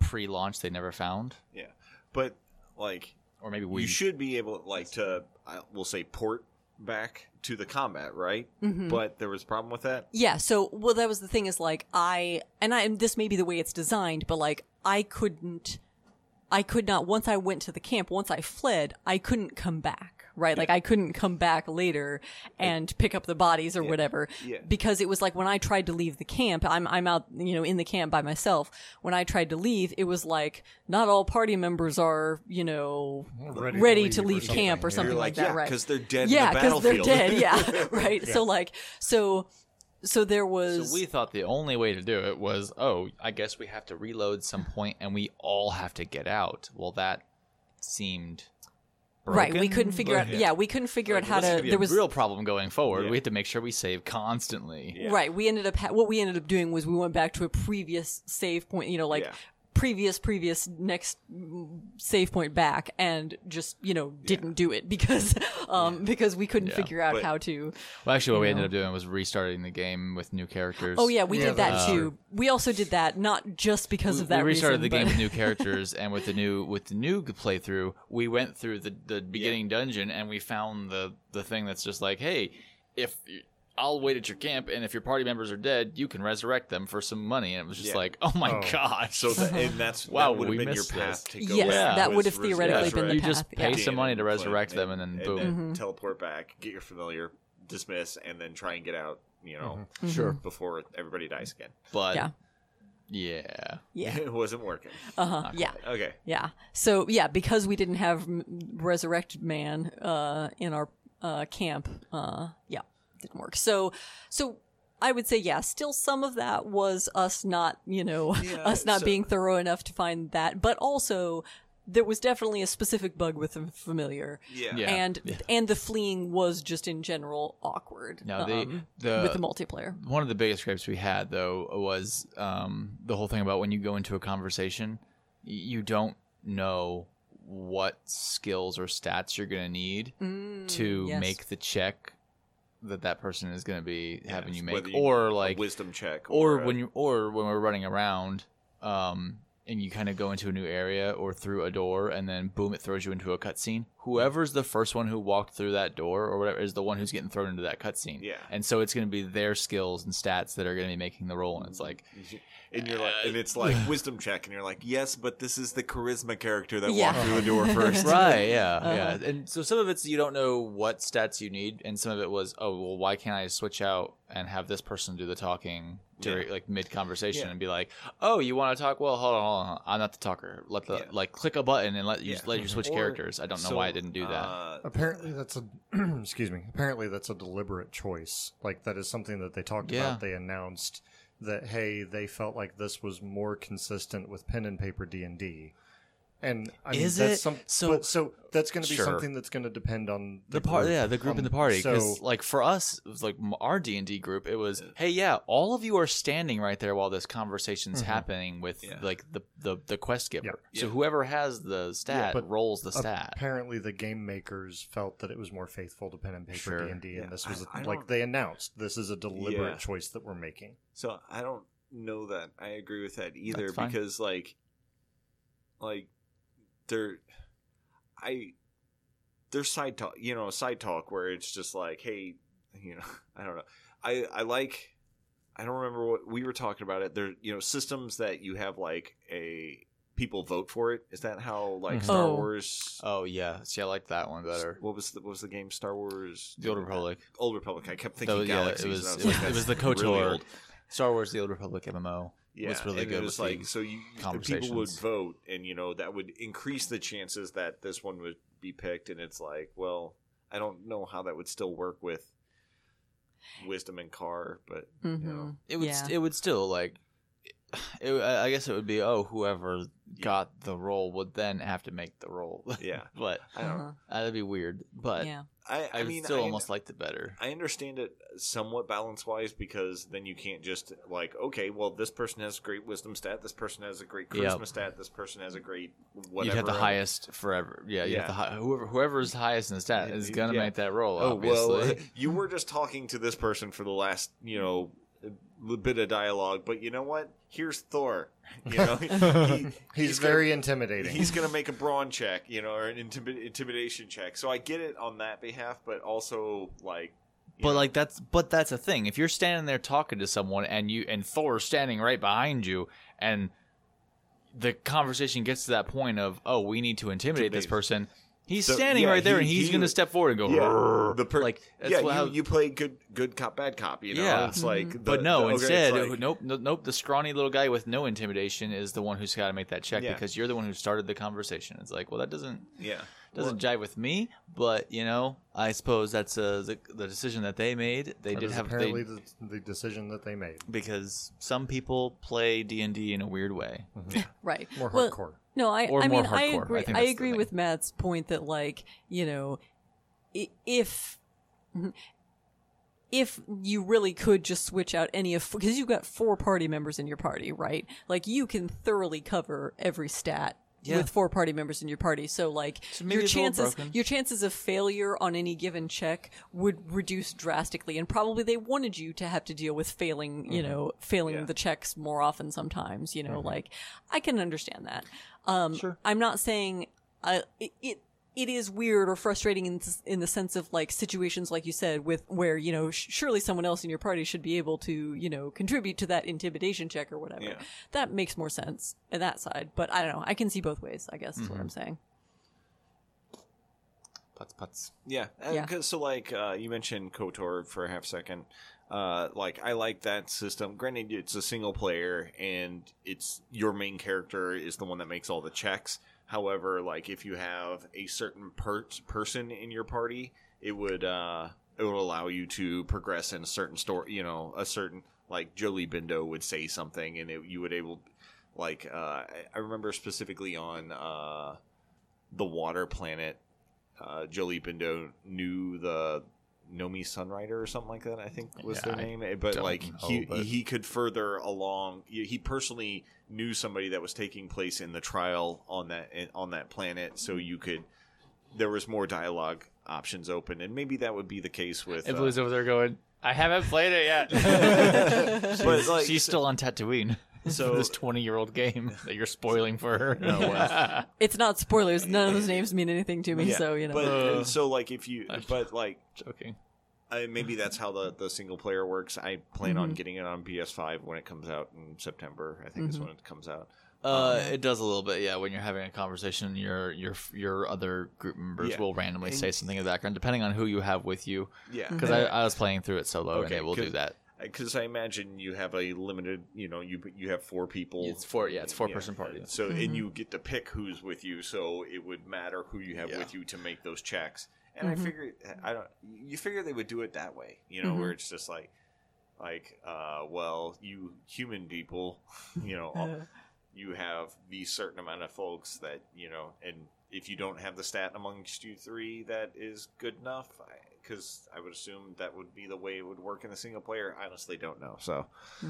pre-launch they never found, yeah, but like or maybe we you should be able like to I will say port back to the combat, right? Mm-hmm. But there was a problem with that. Yeah, so well that was the thing is like I and I and this may be the way it's designed, but like I couldn't I could not once I went to the camp, once I fled, I couldn't come back. Right? Like I couldn't come back later and pick up the bodies or whatever. Yeah. Because it was like when I tried to leave the camp, I'm I'm out, you know, in the camp by myself. When I tried to leave, it was like not all party members are, you know, Ready ready, to to leave or camp or something You're like, like, that, yeah, right? 'cause they're dead in Yeah, the because they're dead. Yeah, *laughs* right. *laughs* So like, so so there was So we thought the only way to do it was, oh, I guess we have to reload some point, and we all have to get out. Well, that seemed right. We couldn't figure but- out. Yeah, we couldn't figure out how This to. could be There a was real problem going forward. Yeah. We had to make sure we save constantly. Yeah. right. We ended up ha- what we ended up doing was we went back to a previous save point. You know, like. Yeah. Previous, previous, next save point back, and just you know didn't do it because, *laughs* um, because we couldn't Yeah. figure out But- how to. Well, actually, what we You ended up doing was restarting the game with new characters. Oh yeah, we Yeah, did that that's too. true. We also did that not just because we, of that we restarted reason, the game with new *laughs* characters, and with the new with the new playthrough, we went through the the beginning dungeon, and we found the the thing that's just like, hey, if you- I'll wait at your camp, and if your party members are dead, you can resurrect them for some money. And it was just Yeah. like, oh my Oh. god! So that, and that's Wow, that would have been your path this. to go. Yes, back that would have res- theoretically been the resurrect You just pay yeah. some money to Dan and resurrect them, and then and boom. Mm-hmm. teleport back, get your familiar, dismiss, and then try and get out. You know, Sure, before everybody dies again. but Yeah. yeah, yeah, *laughs* it wasn't working. uh huh, yeah. Okay. Yeah. So yeah, because we didn't have resurrected Man uh, in our uh, camp, uh, yeah, didn't work. So, so I would say yeah. Still, some of that was us not, you know, Yeah, us not so- being thorough enough to find that, but also there was definitely a specific bug with the familiar. Yeah. Yeah. And and the fleeing was just in general awkward. No, the um, the with the multiplayer. one of the biggest gripes we had though was um, the whole thing about when you go into a conversation, you don't know what skills or stats you're going to need to Mm, yes. make the check that that person is going to be having you make, you- or a like, wisdom check, or a- when you, or when we're running around, um, and you kind of go into a new area or through a door, and then boom, it throws you into a cutscene. Whoever's the first one who walked through that door or whatever is the one who's getting thrown into that cutscene. Yeah. and so it's going to be their skills and stats that are going to be making the roll, and it's like, and you're like, and it's like *sighs* wisdom check, and you're like, yes, but this is the charisma character that Yeah. walked through the door *laughs* first. right yeah Uh-huh. yeah and so some of it's you don't know what stats you need and some of it was oh well why can't i switch out and have this person do the talking during like mid conversation Yeah. and be like oh you want to talk well hold on hold on i'm not the talker let the Yeah. like click a button and let you Yeah. let you switch Or- characters i don't know so, why i didn't do that uh, Apparently, that's a *clears throat* excuse me. Apparently, that's a deliberate choice. Like that is something that they talked Yeah. about. They announced that hey, they felt like this was more consistent with pen and paper D and D. And I mean, Is that's it? some, So- but, so that's going to be Sure. something that's going to depend on the part yeah the group Um, in the party because So like for us it was like our d&d group it was hey yeah all of you are standing right there while this conversation's happening with Yeah. like the, the the quest giver Yep. so Yeah. whoever has the stat but rolls the stat apparently the game makers felt that it was more faithful to pen and paper D and D, and this was I- I like they announced this is a deliberate Yeah. choice that we're making. So I don't know that I agree with that either because like like they're I there's side talk you know side talk where it's just like hey you know *laughs* I don't know. I I like I don't remember what we were talking about it. There you know systems that you have like a people vote for it. Is that how like Mhm. Star Oh. Wars oh yeah. See i like that one better. what was the, what was the game? Star Wars? The old republic. Old Republic. I kept That thinking was- yeah, it was and I it was, it was the "That's really KOTOR. old." Star Wars: The Old Republic MMO. yeah, was really and good It was with like the so you people would vote, and you know that would increase the chances that this one would be picked. And it's like, well, I don't know how that would still work with wisdom and car, but you Mhm. know, It would Yeah. st- it would still like. It, I I guess it would be oh whoever got the role would then have to make the role. *laughs* yeah, but I don't. Uh-huh. *laughs* that'd be weird. But yeah. I, I, I mean, still I, almost liked it better. I understand it somewhat balance wise because then you can't just like, okay, well, this person has great wisdom stat, this person has a great charisma Yep. stat, this person has a great whatever. You'd have the other- highest forever. Yeah, you have Yeah. the high, whoever whoever's highest in the stat is gonna Yeah. make that role. Oh obviously. well, *laughs* you were just talking to this person for the last, you know, little bit of dialogue, but you know what? Here's Thor. You *laughs* know, he, He's, gonna- very intimidating. he's going to make a *laughs* brawn check, you know, or an intimi- intimidation check. So I get it on that behalf, but also like, But know, like that's but that's a thing. If you're standing there talking to someone and you and Thor's standing right behind you and the conversation gets to that point of, oh, we need to intimidate this person. He's So, standing yeah, right there he- and he's he- going to step forward and go, yeah, the per- like that's yeah, what- how- you, you play good good cop bad cop. You know, Yeah. it's like, the, but no, the- okay, instead, like- nope, nope, nope. The scrawny little guy with no intimidation is the one who's got to make that check Yeah. because you're the one who started the conversation. It's like, well, that doesn't yeah, doesn't jive with me, but you know, I suppose that's uh, the the decision that they made. They That did is have apparently they, the, the decision that they made. because some people play D and D in a weird way. *laughs* Right. More Well, hardcore. No, I, I mean, I hardcore. I agree. think I, agree with Matt's point that, like, you know, if if you really could just switch out any of because you've got four party members in your party, right? Like, you can thoroughly cover every stat. Yeah. With four party members in your party, so like So your it's a little chances, your chances of failure on any given check would reduce drastically, and probably they wanted you to have to deal with failing, you know, failing Yeah. the checks more often. Sometimes, you know, like I can understand that. Um, I'm not saying uh, it, it. It is weird or frustrating in, in the sense of like situations like you said with where you know sh- surely someone else in your party should be able to you know contribute to that intimidation check or whatever. Yeah. That makes more sense in that side, but I don't know. I can see both ways. I guess is what I'm saying. Putz putz. Yeah, Yeah. so like uh, you mentioned Kotor for a half second. Uh, like I like that system. Granted, it's a single player, and it's your main character is the one that makes all the checks. However, like if you have a certain per- person in your party, it would uh, it would allow you to progress in a certain story. You know, a certain like Jolee Bindo would say something, and it, you would able like uh, I, remember specifically on uh, the water planet uh, Jolee Bindo knew the Nomi Sunrider or something like that. I think was Yeah, their I name. Eh, But like know, he but- he could further along. He personally knew somebody that was taking place in the trial on that on that planet, so you could. There was more dialogue options open, and maybe that would be the case with. If uh, Blue's over there going, I haven't played it yet. *laughs* *laughs* but like, She's still on Tatooine. *laughs* So- this twenty-year-old game that you're *laughs* spoiling for her. No, well, *laughs* It's not spoilers. None of those names mean anything to me, yeah, so you know. But Uh, so like if you, but like Joking. I, maybe that's how the, the single player works. I plan on getting it on PS5 when it comes out in September. I think is when it comes out. Uh, it does a little bit, yeah. When you're having a conversation, your your your other group members Yeah. will randomly And- say something in the background, depending on who you have with you. Yeah, Because I, I was playing through it solo, and Okay, it will do that. Because I imagine you have a limited. You know, you you have four people. It's four, yeah, it's four person party. So and mm-hmm. you get to pick who's with you. So it would matter who you have Yeah. with you to make those checks. And I mm-hmm. figure, I don't. You figure they would do it that way. You know, mm-hmm. where it's just like, like, uh, well, you human people, you know. all- *laughs* you have these certain amount of folks that you know and if you don't have the stat amongst you three that is good enough because I, would assume that would be the way it would work in the single player i honestly don't know so I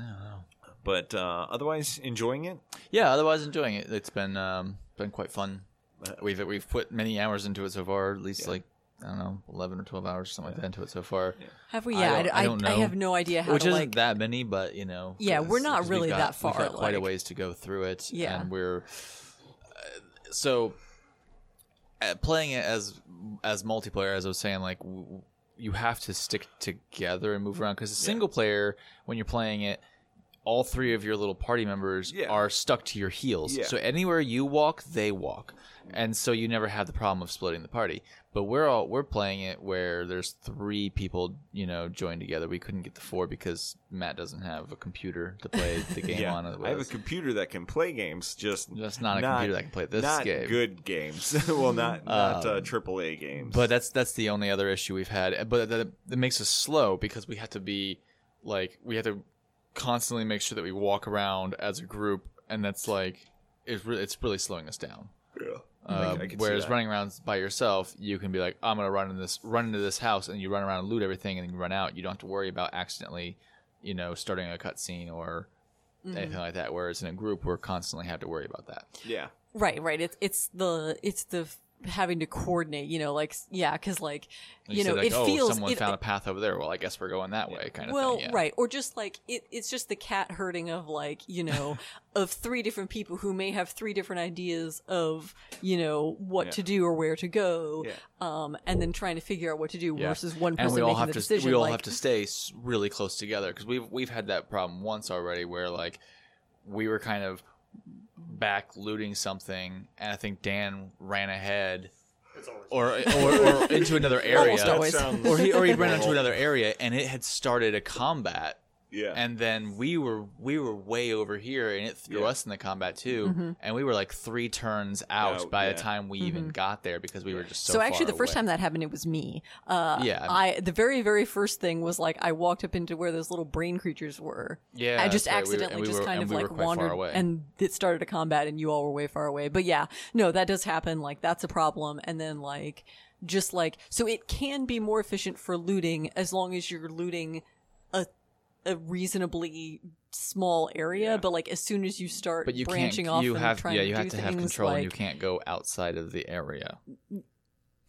don't know. but uh, otherwise enjoying it Yeah, otherwise enjoying it. It's been um, been quite fun. We've we've put many hours into it so far. At least Yeah. like I don't know, eleven or twelve hours, something like that into it so far. have we? Yeah, I, don't- I, I don't I have no idea how Which to isn't like. that many, but you know. Yeah, we're not 'cause we've really got- that far, We've got quite a ways to go through it. Yeah. and we're uh, so uh, Uh, playing it as as multiplayer. As I was saying, like w- you have to stick together and move mm-hmm. around because single player when you're playing it. All three of your little party members Yeah. are stuck to your heels. Yeah. So anywhere you walk, they walk, and so you never have the problem of splitting the party. But we're all we're playing it where there's three people, you know, joined together. We couldn't get the four because Matt doesn't have a computer to play the *laughs* game on. i have a computer that can play games just Just not a computer that can play this not game. good games *laughs* well not not uh, Um, triple a games But that's that's the only other issue we've had. But that, that makes us slow because we have to be like we have to constantly make sure that we walk around as a group, and that's like it's re- it's really slowing us down. yeah. Uh, I can see whereas that. running around by yourself, you can be like, I'm gonna run in this, run into this house, and you run around and loot everything, and then you run out. You don't have to worry about accidentally, you know, starting a cutscene or Mm-hmm. anything like that. Whereas in a group, we're constantly have to worry about that. yeah Right, right. It's it's the it's the f- having to coordinate. You know, like yeah, because like you, said, know, like, it oh, feels someone it, found a path over there. Well, I guess we're going that way, kind of well, thing. Yeah. right, or just like it, it's just the cat herding of like you know *laughs* of three different people who may have three different ideas of you know what Yeah. to do or where to go, Yeah. um, and then trying to figure out what to do versus one and person we all making have the to decision. we all like, have to stay really close together because we've we've had that problem once already where like we were kind of back looting something and I think Dan ran ahead or, or or into another *laughs* area. Almost always. sounds or he or he ran into another area and it had started a combat yeah and then we were we were way over here and it threw Yeah. us in the combat too Mm-hmm. and we were like three turns out Out, by yeah. the time we even got there because we were just so, So, actually, far the first away. time that happened, it was me. Uh, Yeah. I the very very first thing was like I walked up into where those little brain creatures were. Yeah, I just that's right. We were- accidentally we just were- kind of we like wandered, away. and it started a combat, and you all were way far away. But yeah, no, that does happen. Like that's a problem. And then like just like so, it can be more efficient for looting as long as you're looting a a reasonably small area. Yeah. But like as soon as you start but you branching can't off, you and have trying yeah to you do have to have things, control and you can't go outside of the area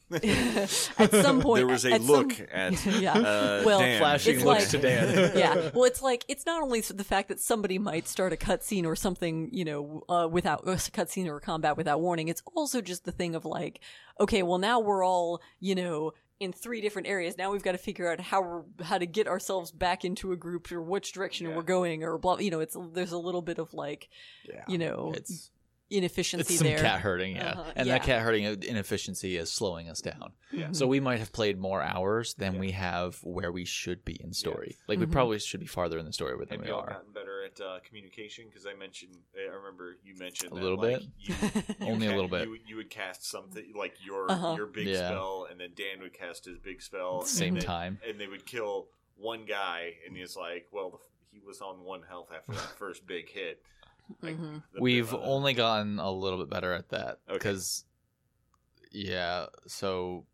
*laughs* at some point there was a at some- look *laughs* at yeah. uh, well, Dan. Flashing it's looks like, to Dan. *laughs* yeah. Well, it's like it's not only the fact that somebody might start a cutscene or something, you know, uh, without a cutscene or a combat without warning. It's also just the thing of like, okay, well now we're all, you know, in three different areas. Now we've got to figure out how we're, how to get ourselves back into a group or which direction Yeah. we're going or blah. You know, it's there's a little bit of like, you know, it's inefficiency it's some there. cat herding yeah Uh-huh, and yeah. that cat herding inefficiency is slowing us down Yeah. so we might have played more hours than Yeah. we have where we should be in story Mm-hmm. like we probably should be farther in the story than Have we are gotten better at uh, communication? Because I mentioned, I remember you mentioned A that, little like, bit? You, you *laughs* Only a little bit. You, you would cast something like your Uh-huh. your big Yeah. spell, and then Dan would cast his big spell. and Same then- time. and they would kill one guy, and he's like, "Well, the, he was on one health after that first big hit." Like, Mhm. we've only gotten a little bit better at that Okay. because yeah so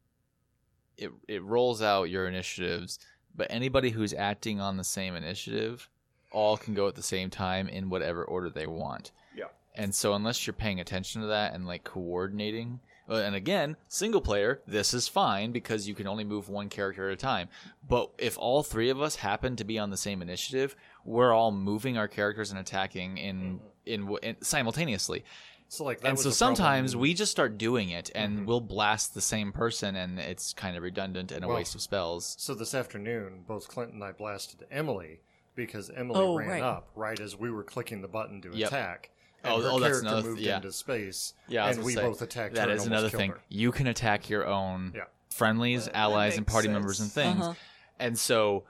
it it rolls out your initiatives but anybody who's acting on the same initiative all can go at the same time in whatever order they want Yeah. and so unless you're paying attention to that and like coordinating, Uh, and again, single player, this is fine because you can only move one character at a time. But if all three of us happen to be on the same initiative, we're all moving our characters and attacking in in, in simultaneously. So like, that and was so sometimes problem. we just start doing it, and mm-hmm. we'll blast the same person, and it's kind of redundant and a Well, waste of spells. So this afternoon, both Clint and I blasted Emily because Emily Oh, ran right. up right as we were clicking the button to Yep. attack. And Oh, her oh, that's character another- moved yeah. into space. Yeah, and we say, both attacked That her. is and another thing. her. You can attack your own Yeah. friendlies, that allies, and party sense. members and things. Uh-huh. And so,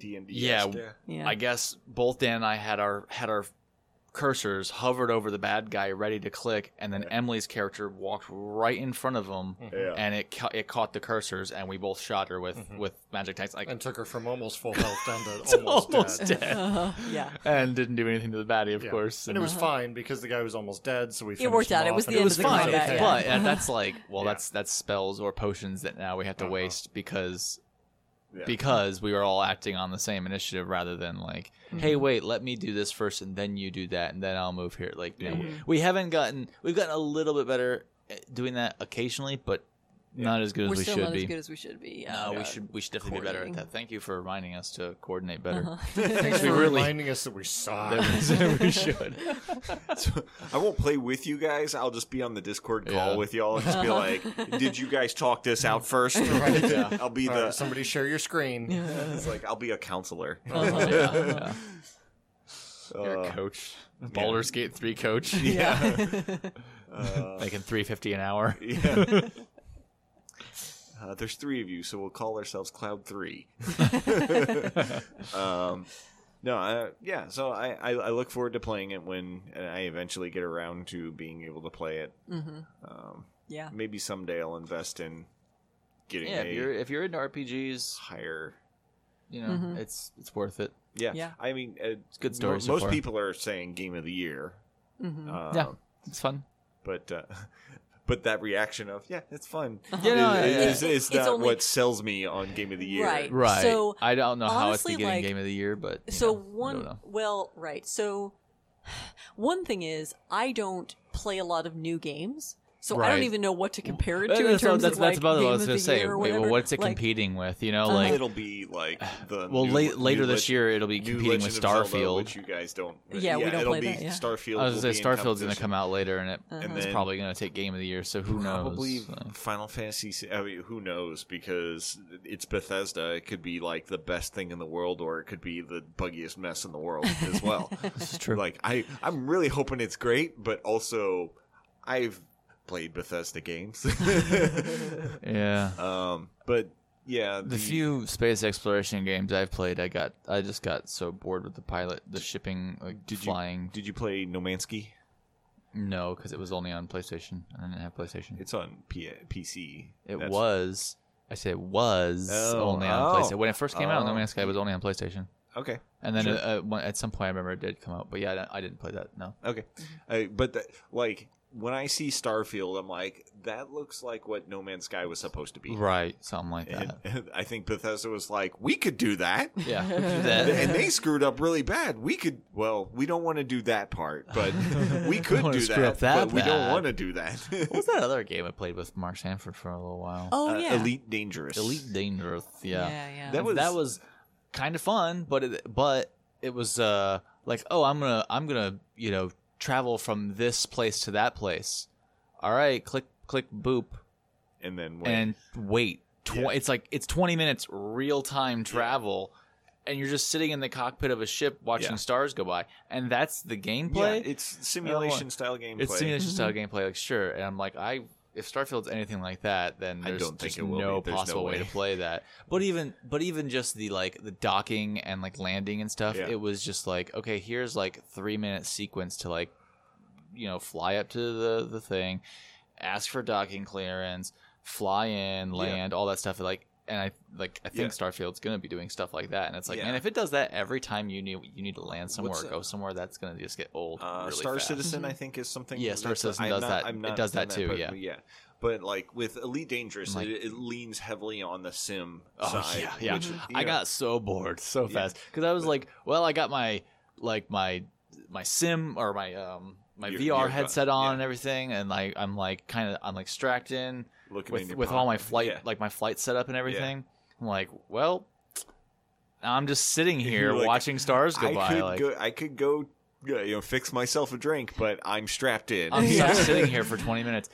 D and D. yeah, Yeah. I guess both Dan and I had our had our cursors hovered over the bad guy, ready to click, and then Emily's character walked right in front of him, Yeah. and it ca- it caught the cursors, and we both shot her with with magic attacks, like and took her from almost full *laughs* health down to to almost, almost dead. dead, *laughs* Uh-huh. Yeah. and didn't do anything to the baddie, of Yeah. course. And it was fine because the guy was almost dead, so we it worked out. It was and the it end was of the fine, combat, yeah. but and that's like, well, Yeah. that's that's spells or potions that now we have to Uh-huh. waste because Yeah. because we were all acting on the same initiative rather than like, hey, wait, let me do this first and then you do that and then I'll move here. Like, you know, Mm-hmm. we haven't gotten we've gotten a little bit better doing that occasionally, but not as good We're as we still should not be. as good as we should be. Yeah. no, we should we should definitely be better at coordinating. that. Thank you for reminding us to coordinate better. Uh-huh. *laughs* Thanks We for really- reminding us that we *laughs* suck. we should. *laughs* So, I won't play with you guys. I'll just be on the Discord call Yeah. with y'all and just be like, "Did you guys talk this out first? Right. I'll be All the. right, somebody share your screen. It's like I'll be a counselor. Yeah, yeah. You're a Uh, coach. Baldur's Gate 3 coach. yeah. Making 350 an hour. yeah. Uh, there's three of you, so we'll call ourselves Cloud Three. *laughs* um, no, uh, yeah. So I, I, I look forward to playing it when I eventually get around to being able to play it. Mm-hmm. Um, Yeah. maybe someday I'll invest in getting Yeah, a if you're if you're into RPGs, higher. you know, Mhm. it's it's worth it. Yeah, Yeah. I mean, uh, It's good story mo- so most far. people are saying Game of the Year. Mm-hmm. Uh, Yeah. It's fun. but uh, *laughs* but that reaction of yeah, it's fun. Uh-huh. Yeah, no, is, yeah, yeah. is, is It's not only- what sells me on Game of the Year. Right. Right. So, I don't know how it's the getting like- game of the year, but you so know, I don't one know. well right so *sighs* one thing is i don't play a lot of new games so i don't even know what to compare it to Uh, in terms that's, of that's like about what I game was of going the to say. year or Wait, well, whatever. what's it Like, competing with? You know, Uh-huh. like it'll be like the *sighs* well, new, late, later new this year it'll be competing with of Zelda, Starfield. which you guys don't. Yeah, we don't it'll play be that, yeah. Starfield. I was going to say Starfield's going to come out later, and it, Uh-huh. And it's probably going to take game of the year. So who Probably knows? So- Final Fantasy. si- I mean, who knows? Because it's Bethesda. It could be like the best thing in the world, or it could be the buggiest mess in the world as well. *laughs* This is true. like I, I'm really hoping it's great, but also I've played Bethesda games. *laughs* yeah. um, but yeah, The few space exploration games I've played, I got, I just got so bored with the pilot, the shipping, like Did you- flying. Did you play No Man's No, because it was only on PlayStation. And I didn't have PlayStation. It's on P- PC. It That's- was. I say it was Oh, only on oh, PlayStation. When it first came out, No oh. Man's Sky was only on PlayStation. okay. And then Sure. uh, uh, at some point, I remember it did come out. But yeah, I didn't- I didn't play that. No. Okay, uh, but the, like when I see Starfield, I'm like, that looks like what No Man's Sky was supposed to be. Right. Something like And, that. and *laughs* I think Bethesda was like, we could do that. Yeah. do *laughs* that. and they screwed up really bad. We could, well, we don't want to do that part, but *laughs* we could do that, that but we don't want to do that. what was that other game I played with Mark Sanford for a little while? oh Uh, yeah Elite Dangerous. Elite Dangerous. Yeah. yeah yeah That was- that was kind of fun, but it, but it was uh like oh I'm gonna I'm gonna you know travel from this place to that place. All right, click click boop and then wait. and wait. Tw- Yeah. It's like it's 20 minutes real time travel. And you're just sitting in the cockpit of a ship watching Yeah. stars go by, and that's the yeah, gameplay. it's simulation oh, style gameplay. It's simulation style mm-hmm. gameplay, like sure. And I'm like, I if Starfield's anything like that, then there's just no. There's no possible way. way. to play that. But even but even just the like the docking and like landing and stuff, Yeah. it was just like okay, here's like three minute sequence to like you know fly up to the the thing, ask for docking clearance, fly in, land, all that stuff. Like and I like I think Yeah. Starfield's gonna be doing stuff like that, and it's like Yeah. man, if it does that every time you need you need to land somewhere What's, or go somewhere, that's gonna just get old. Uh, really Star fast. Citizen, I think, is something. Yeah, Star Citizen I'm does not- that. I'm It does that too, but- yeah. yeah. But like with Elite Dangerous, Like- it, it leans heavily on the sim Oh side. yeah, yeah. Which, you I know, got so bored so Yeah. fast because I was like, well, I got my like my my sim or my um my You're- VR you're- headset on yeah. and everything, and like I'm like kind of I'm like strapped in Looking in with with all my flight Yeah. like my flight setup and everything. I'm like, well, I'm just sitting *laughs* here like, watching stars go I by. could Like go. I could go. You know, fix myself a drink, but I'm strapped in. I'm *laughs* Yeah. just sitting here for 20 minutes,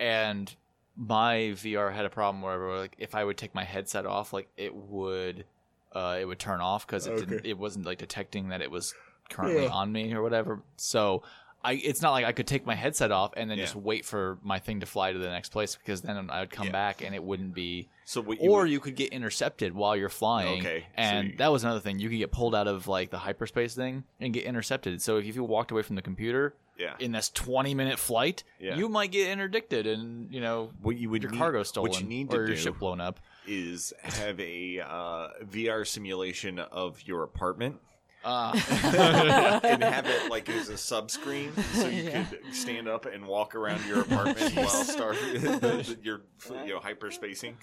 and my VR had a problem where like if I would take my headset off, like it would uh, it would turn off because it didn't it wasn't like detecting that it was currently on me or whatever. So. I, it's not like I could take my headset off and then Yeah. just wait for my thing to fly to the next place because then I would come Yeah. back and it wouldn't be So you or would- you could get intercepted while you're flying. Okay, so And you- that was another thing. You could get pulled out of like the hyperspace thing and get intercepted. So if you walked away from the computer yeah. in this 20 minute flight, Yeah. you might get interdicted and, you know, what you would your need, cargo stolen What you need or your ship blown up. is have a uh, VR simulation of your apartment. Uh, *laughs* and have it like as a sub screen, so you Yeah. could stand up and walk around your apartment *laughs* while star *laughs* you're you know hyperspacing.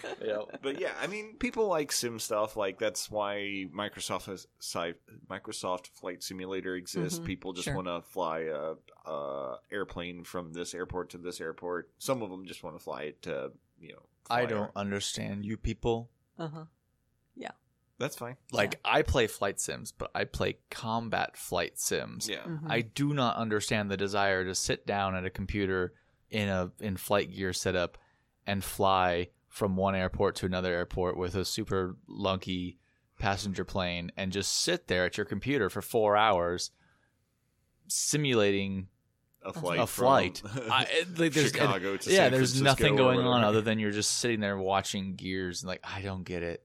But yeah, I mean, people like sim stuff. Like that's why Microsoft has sci- Microsoft Flight Simulator exists. Mhm, People just sure. want to fly a, a airplane from this airport to this airport. Some of them just want to fly it to you know. I don't around. understand you people. Uh-huh. That's fine. Like, I play flight sims, but I play combat flight sims. Yeah. Mhm. I do not understand the desire to sit down at a computer in a in flight gear setup and fly from one airport to another airport with a super lunky passenger plane and just sit there at your computer for four hours simulating A flight. a flight. From I, like, there's, Chicago to yeah, San there's Francisco nothing going on other than you're just sitting there watching gears and like I don't get it.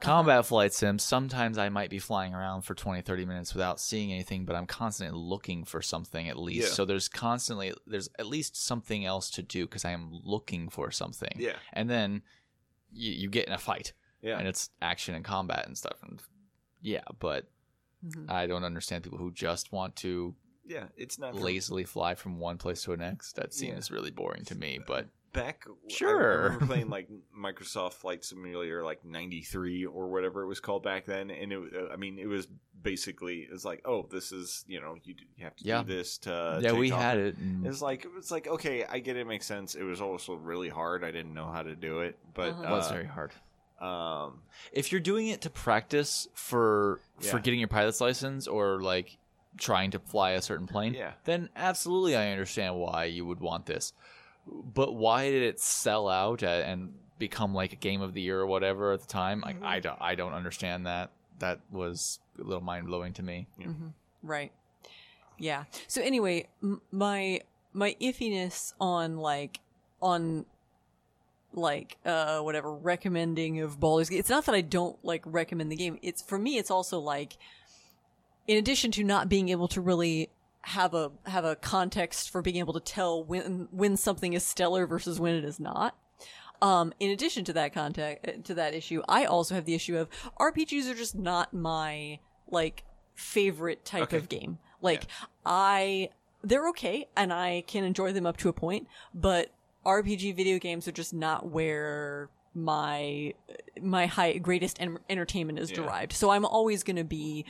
Combat flight sims, sometimes I might be flying around for 20, 30 minutes without seeing anything, but I'm constantly looking for something at least. Yeah. So there's constantly, there's at least something else to do because I am looking for something. Yeah. And then you, you get in a fight Yeah. and it's action and combat and stuff. And yeah, but Mhm. I don't understand people who just want to yeah. It's not lazily fly from one place to the next. That seems really boring to me. *laughs* But back Sure. I, remember playing *laughs* like Microsoft Flight Simulator like 93 or whatever it was called back then and it uh, I mean it was basically it's like oh this is you know you, you have to Yeah. do this to yeah, take we off. had it. and- It's like it's like okay I get it makes sense it was also really hard I didn't know how to do it but Uh-huh. it was uh, very hard. um If you're doing it to practice for for getting your pilot's license or like trying to fly a certain plane, Yeah. then absolutely I understand why you would want this. But why did it sell out and become like a game of the year or whatever at the time? Like I don't I don't understand that. That was a little mind blowing to me. Right. Yeah. So anyway, m- my my iffiness on like on like uh whatever recommending of Baldur's Gate. It's not that I don't like recommend the game. It's for me. It's also like in addition to not being able to really have a have a context for being able to tell when when something is stellar versus when it is not. Um, in addition to that context, to that issue, I also have the issue of RPGs are just not my like favorite type Okay. of game. Like I, they're okay, and I can enjoy them up to a point, but RPG video games are just not where my my high greatest en- entertainment is Yeah. derived. So I'm always going to be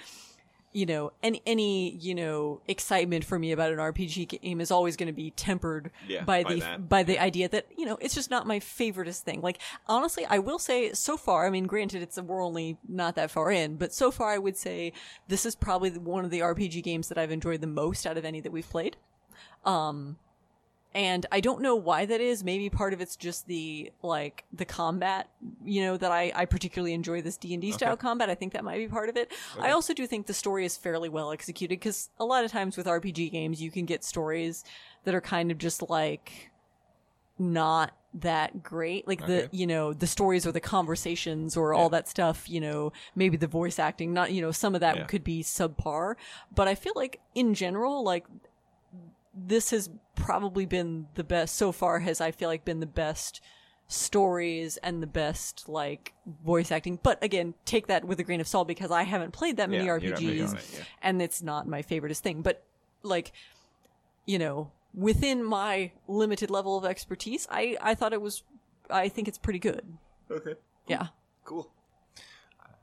you know, any any you know excitement for me about an RPG game is always going to be tempered Yeah, by, by the that. by the idea that you know it's just not my favoriteest thing. Like honestly, I will say so far. I mean, granted, it's we're only not that far in, but so far I would say this is probably one of the RPG games that I've enjoyed the most out of any that we've played. Um, and I don't know why that is. Maybe part of it's just the like the combat, you know, that I I particularly enjoy this D and D style combat. I think that might be part of it. I also do think the story is fairly well executed because a lot of times with RPG games, you can get stories that are kind of just like not that great like the you know the stories or the conversations or all that stuff you know maybe the voice acting not you know some of that Yeah. could be subpar but i feel like in general like this has probably been the best so far has i feel like been the best stories and the best like voice acting. But again take that with a grain of salt because i haven't played that many Yeah, you're not big rpgs it, yeah. and it's not my favoriteest thing. But like you know within my limited level of expertise i i thought it was i think it's pretty good. Okay. Yeah. Cool.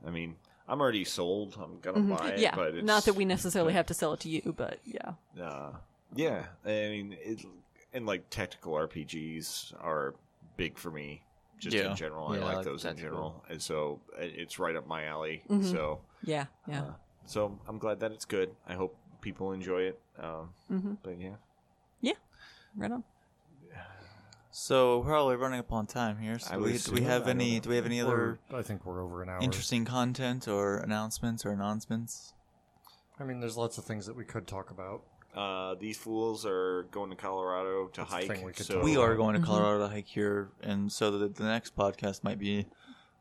I mean I'm already sold. I'm gonna buy it. yeah, but it's, not that we necessarily *laughs* have to sell it to you, but yeah. Uh, yeah, I mean, it, and like tactical RPGs are big for me. Just Yeah. in general, Yeah, I I like, like those in tactical. general, and so uh, it's right up my alley. Mm-hmm. So, Yeah, yeah. uh, so I'm glad that it's good. I hope people enjoy it. Um, Mm-hmm. But yeah, yeah, right on. So we're probably running up on time here. So do we, do we have any? know. Do we have any other We're- I think we're over an hour. interesting content or announcements or announcements? I mean, there's lots of things that we could talk about. Uh, these fools are going to Colorado to That's the hike. thing we could so we are going to Colorado to hike here, and so the, the next podcast might be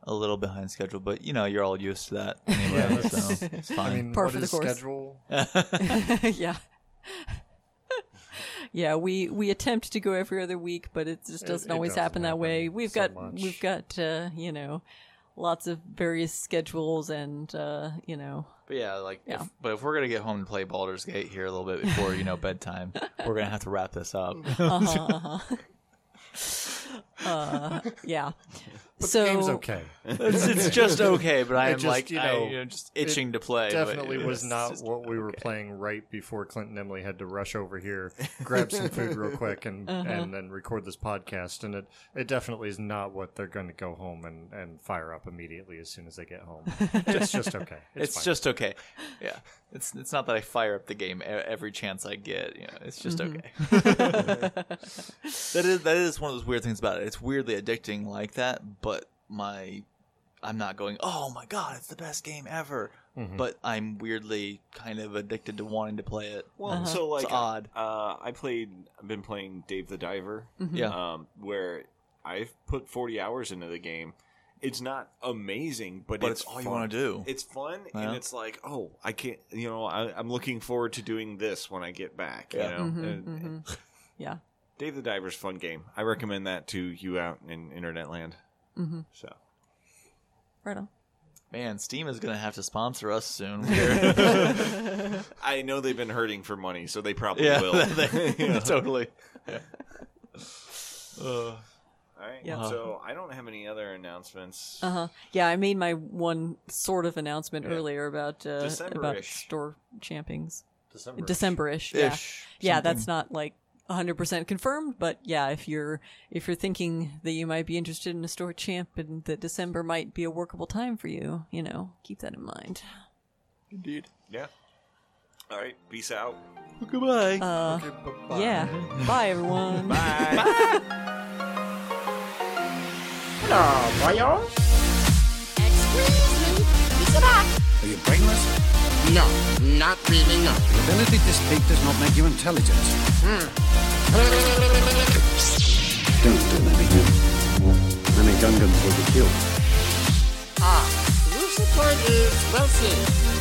a little behind schedule. But you know, you're all used to that anyway, Yeah, so it's I fine. mean, Par what for the is course. schedule? *laughs* yeah. *laughs* yeah, we we attempt to go every other week, but it just It- doesn't it always doesn't happen that way. We've so got much. we've got uh, you know lots of various schedules and uh, you know But yeah, like, Yeah. If, but if we're gonna get home and play Baldur's Gate here a little bit before you know *laughs* bedtime, we're gonna have to wrap this up. uh-huh, uh-huh. *laughs* uh, yeah. *laughs* But so the game's okay. it's, it's *laughs* just okay, but I It am just, like, you I, know, you know, just itching to play. but Definitely was it's not what we were okay. playing right before Clinton Emily had to rush over here, *laughs* grab some food real quick, and Uh-huh. and then record this podcast. And it it definitely is not what they're going to go home and, and fire up immediately as soon as they get home. it's just okay. It's, It's fine. just okay. Yeah, it's it's not that I fire up the game every chance I get. You know, it's just okay. that is that is one of those weird things about it. It's weirdly addicting like that, but my I'm not going. Oh my god, it's the best game ever. Mm-hmm. But I'm weirdly kind of addicted to wanting to play it. Well, so like It's odd. Uh, I played. I've been playing Dave the Diver. Yeah. Um, where I've put 40 hours into the game. It's not amazing, but, But it's, it's all you wanna do. It's fun, Yeah. and it's like, oh, I can't. You know, I, I'm looking forward to doing this when I get back. Yeah. You know, And- *laughs* yeah. Dave the Diver's fun game. I recommend that to you out in internet land. Mm-hmm. So Right on. Man, Steam is gonna have to sponsor us soon. *laughs* *laughs* I know they've been hurting for money, so they probably yeah, will. *laughs* they- totally. Uh, All right. Yeah. So I don't have any other announcements. Uh huh. Yeah, I made my one sort of announcement Yeah. earlier about uh, about store champings. December. Decemberish. Yeah. Ish, yeah, something. that's not like 100% confirmed, but yeah, if you're if you're thinking that you might be interested in a store champ and that December might be a workable time for you, you know, keep that in mind. indeed. Yeah. All right. Peace out. Goodbye. Uh, Okay, bye-bye. yeah. Bye everyone. Bye. *laughs* bye. Hello, boyos. Excuse me. Is it? Are you brainless? No, not really, no. The ability to speak does not make you intelligent. Don't do that again. Many Gungans will be killed. Ah, you support is well seen.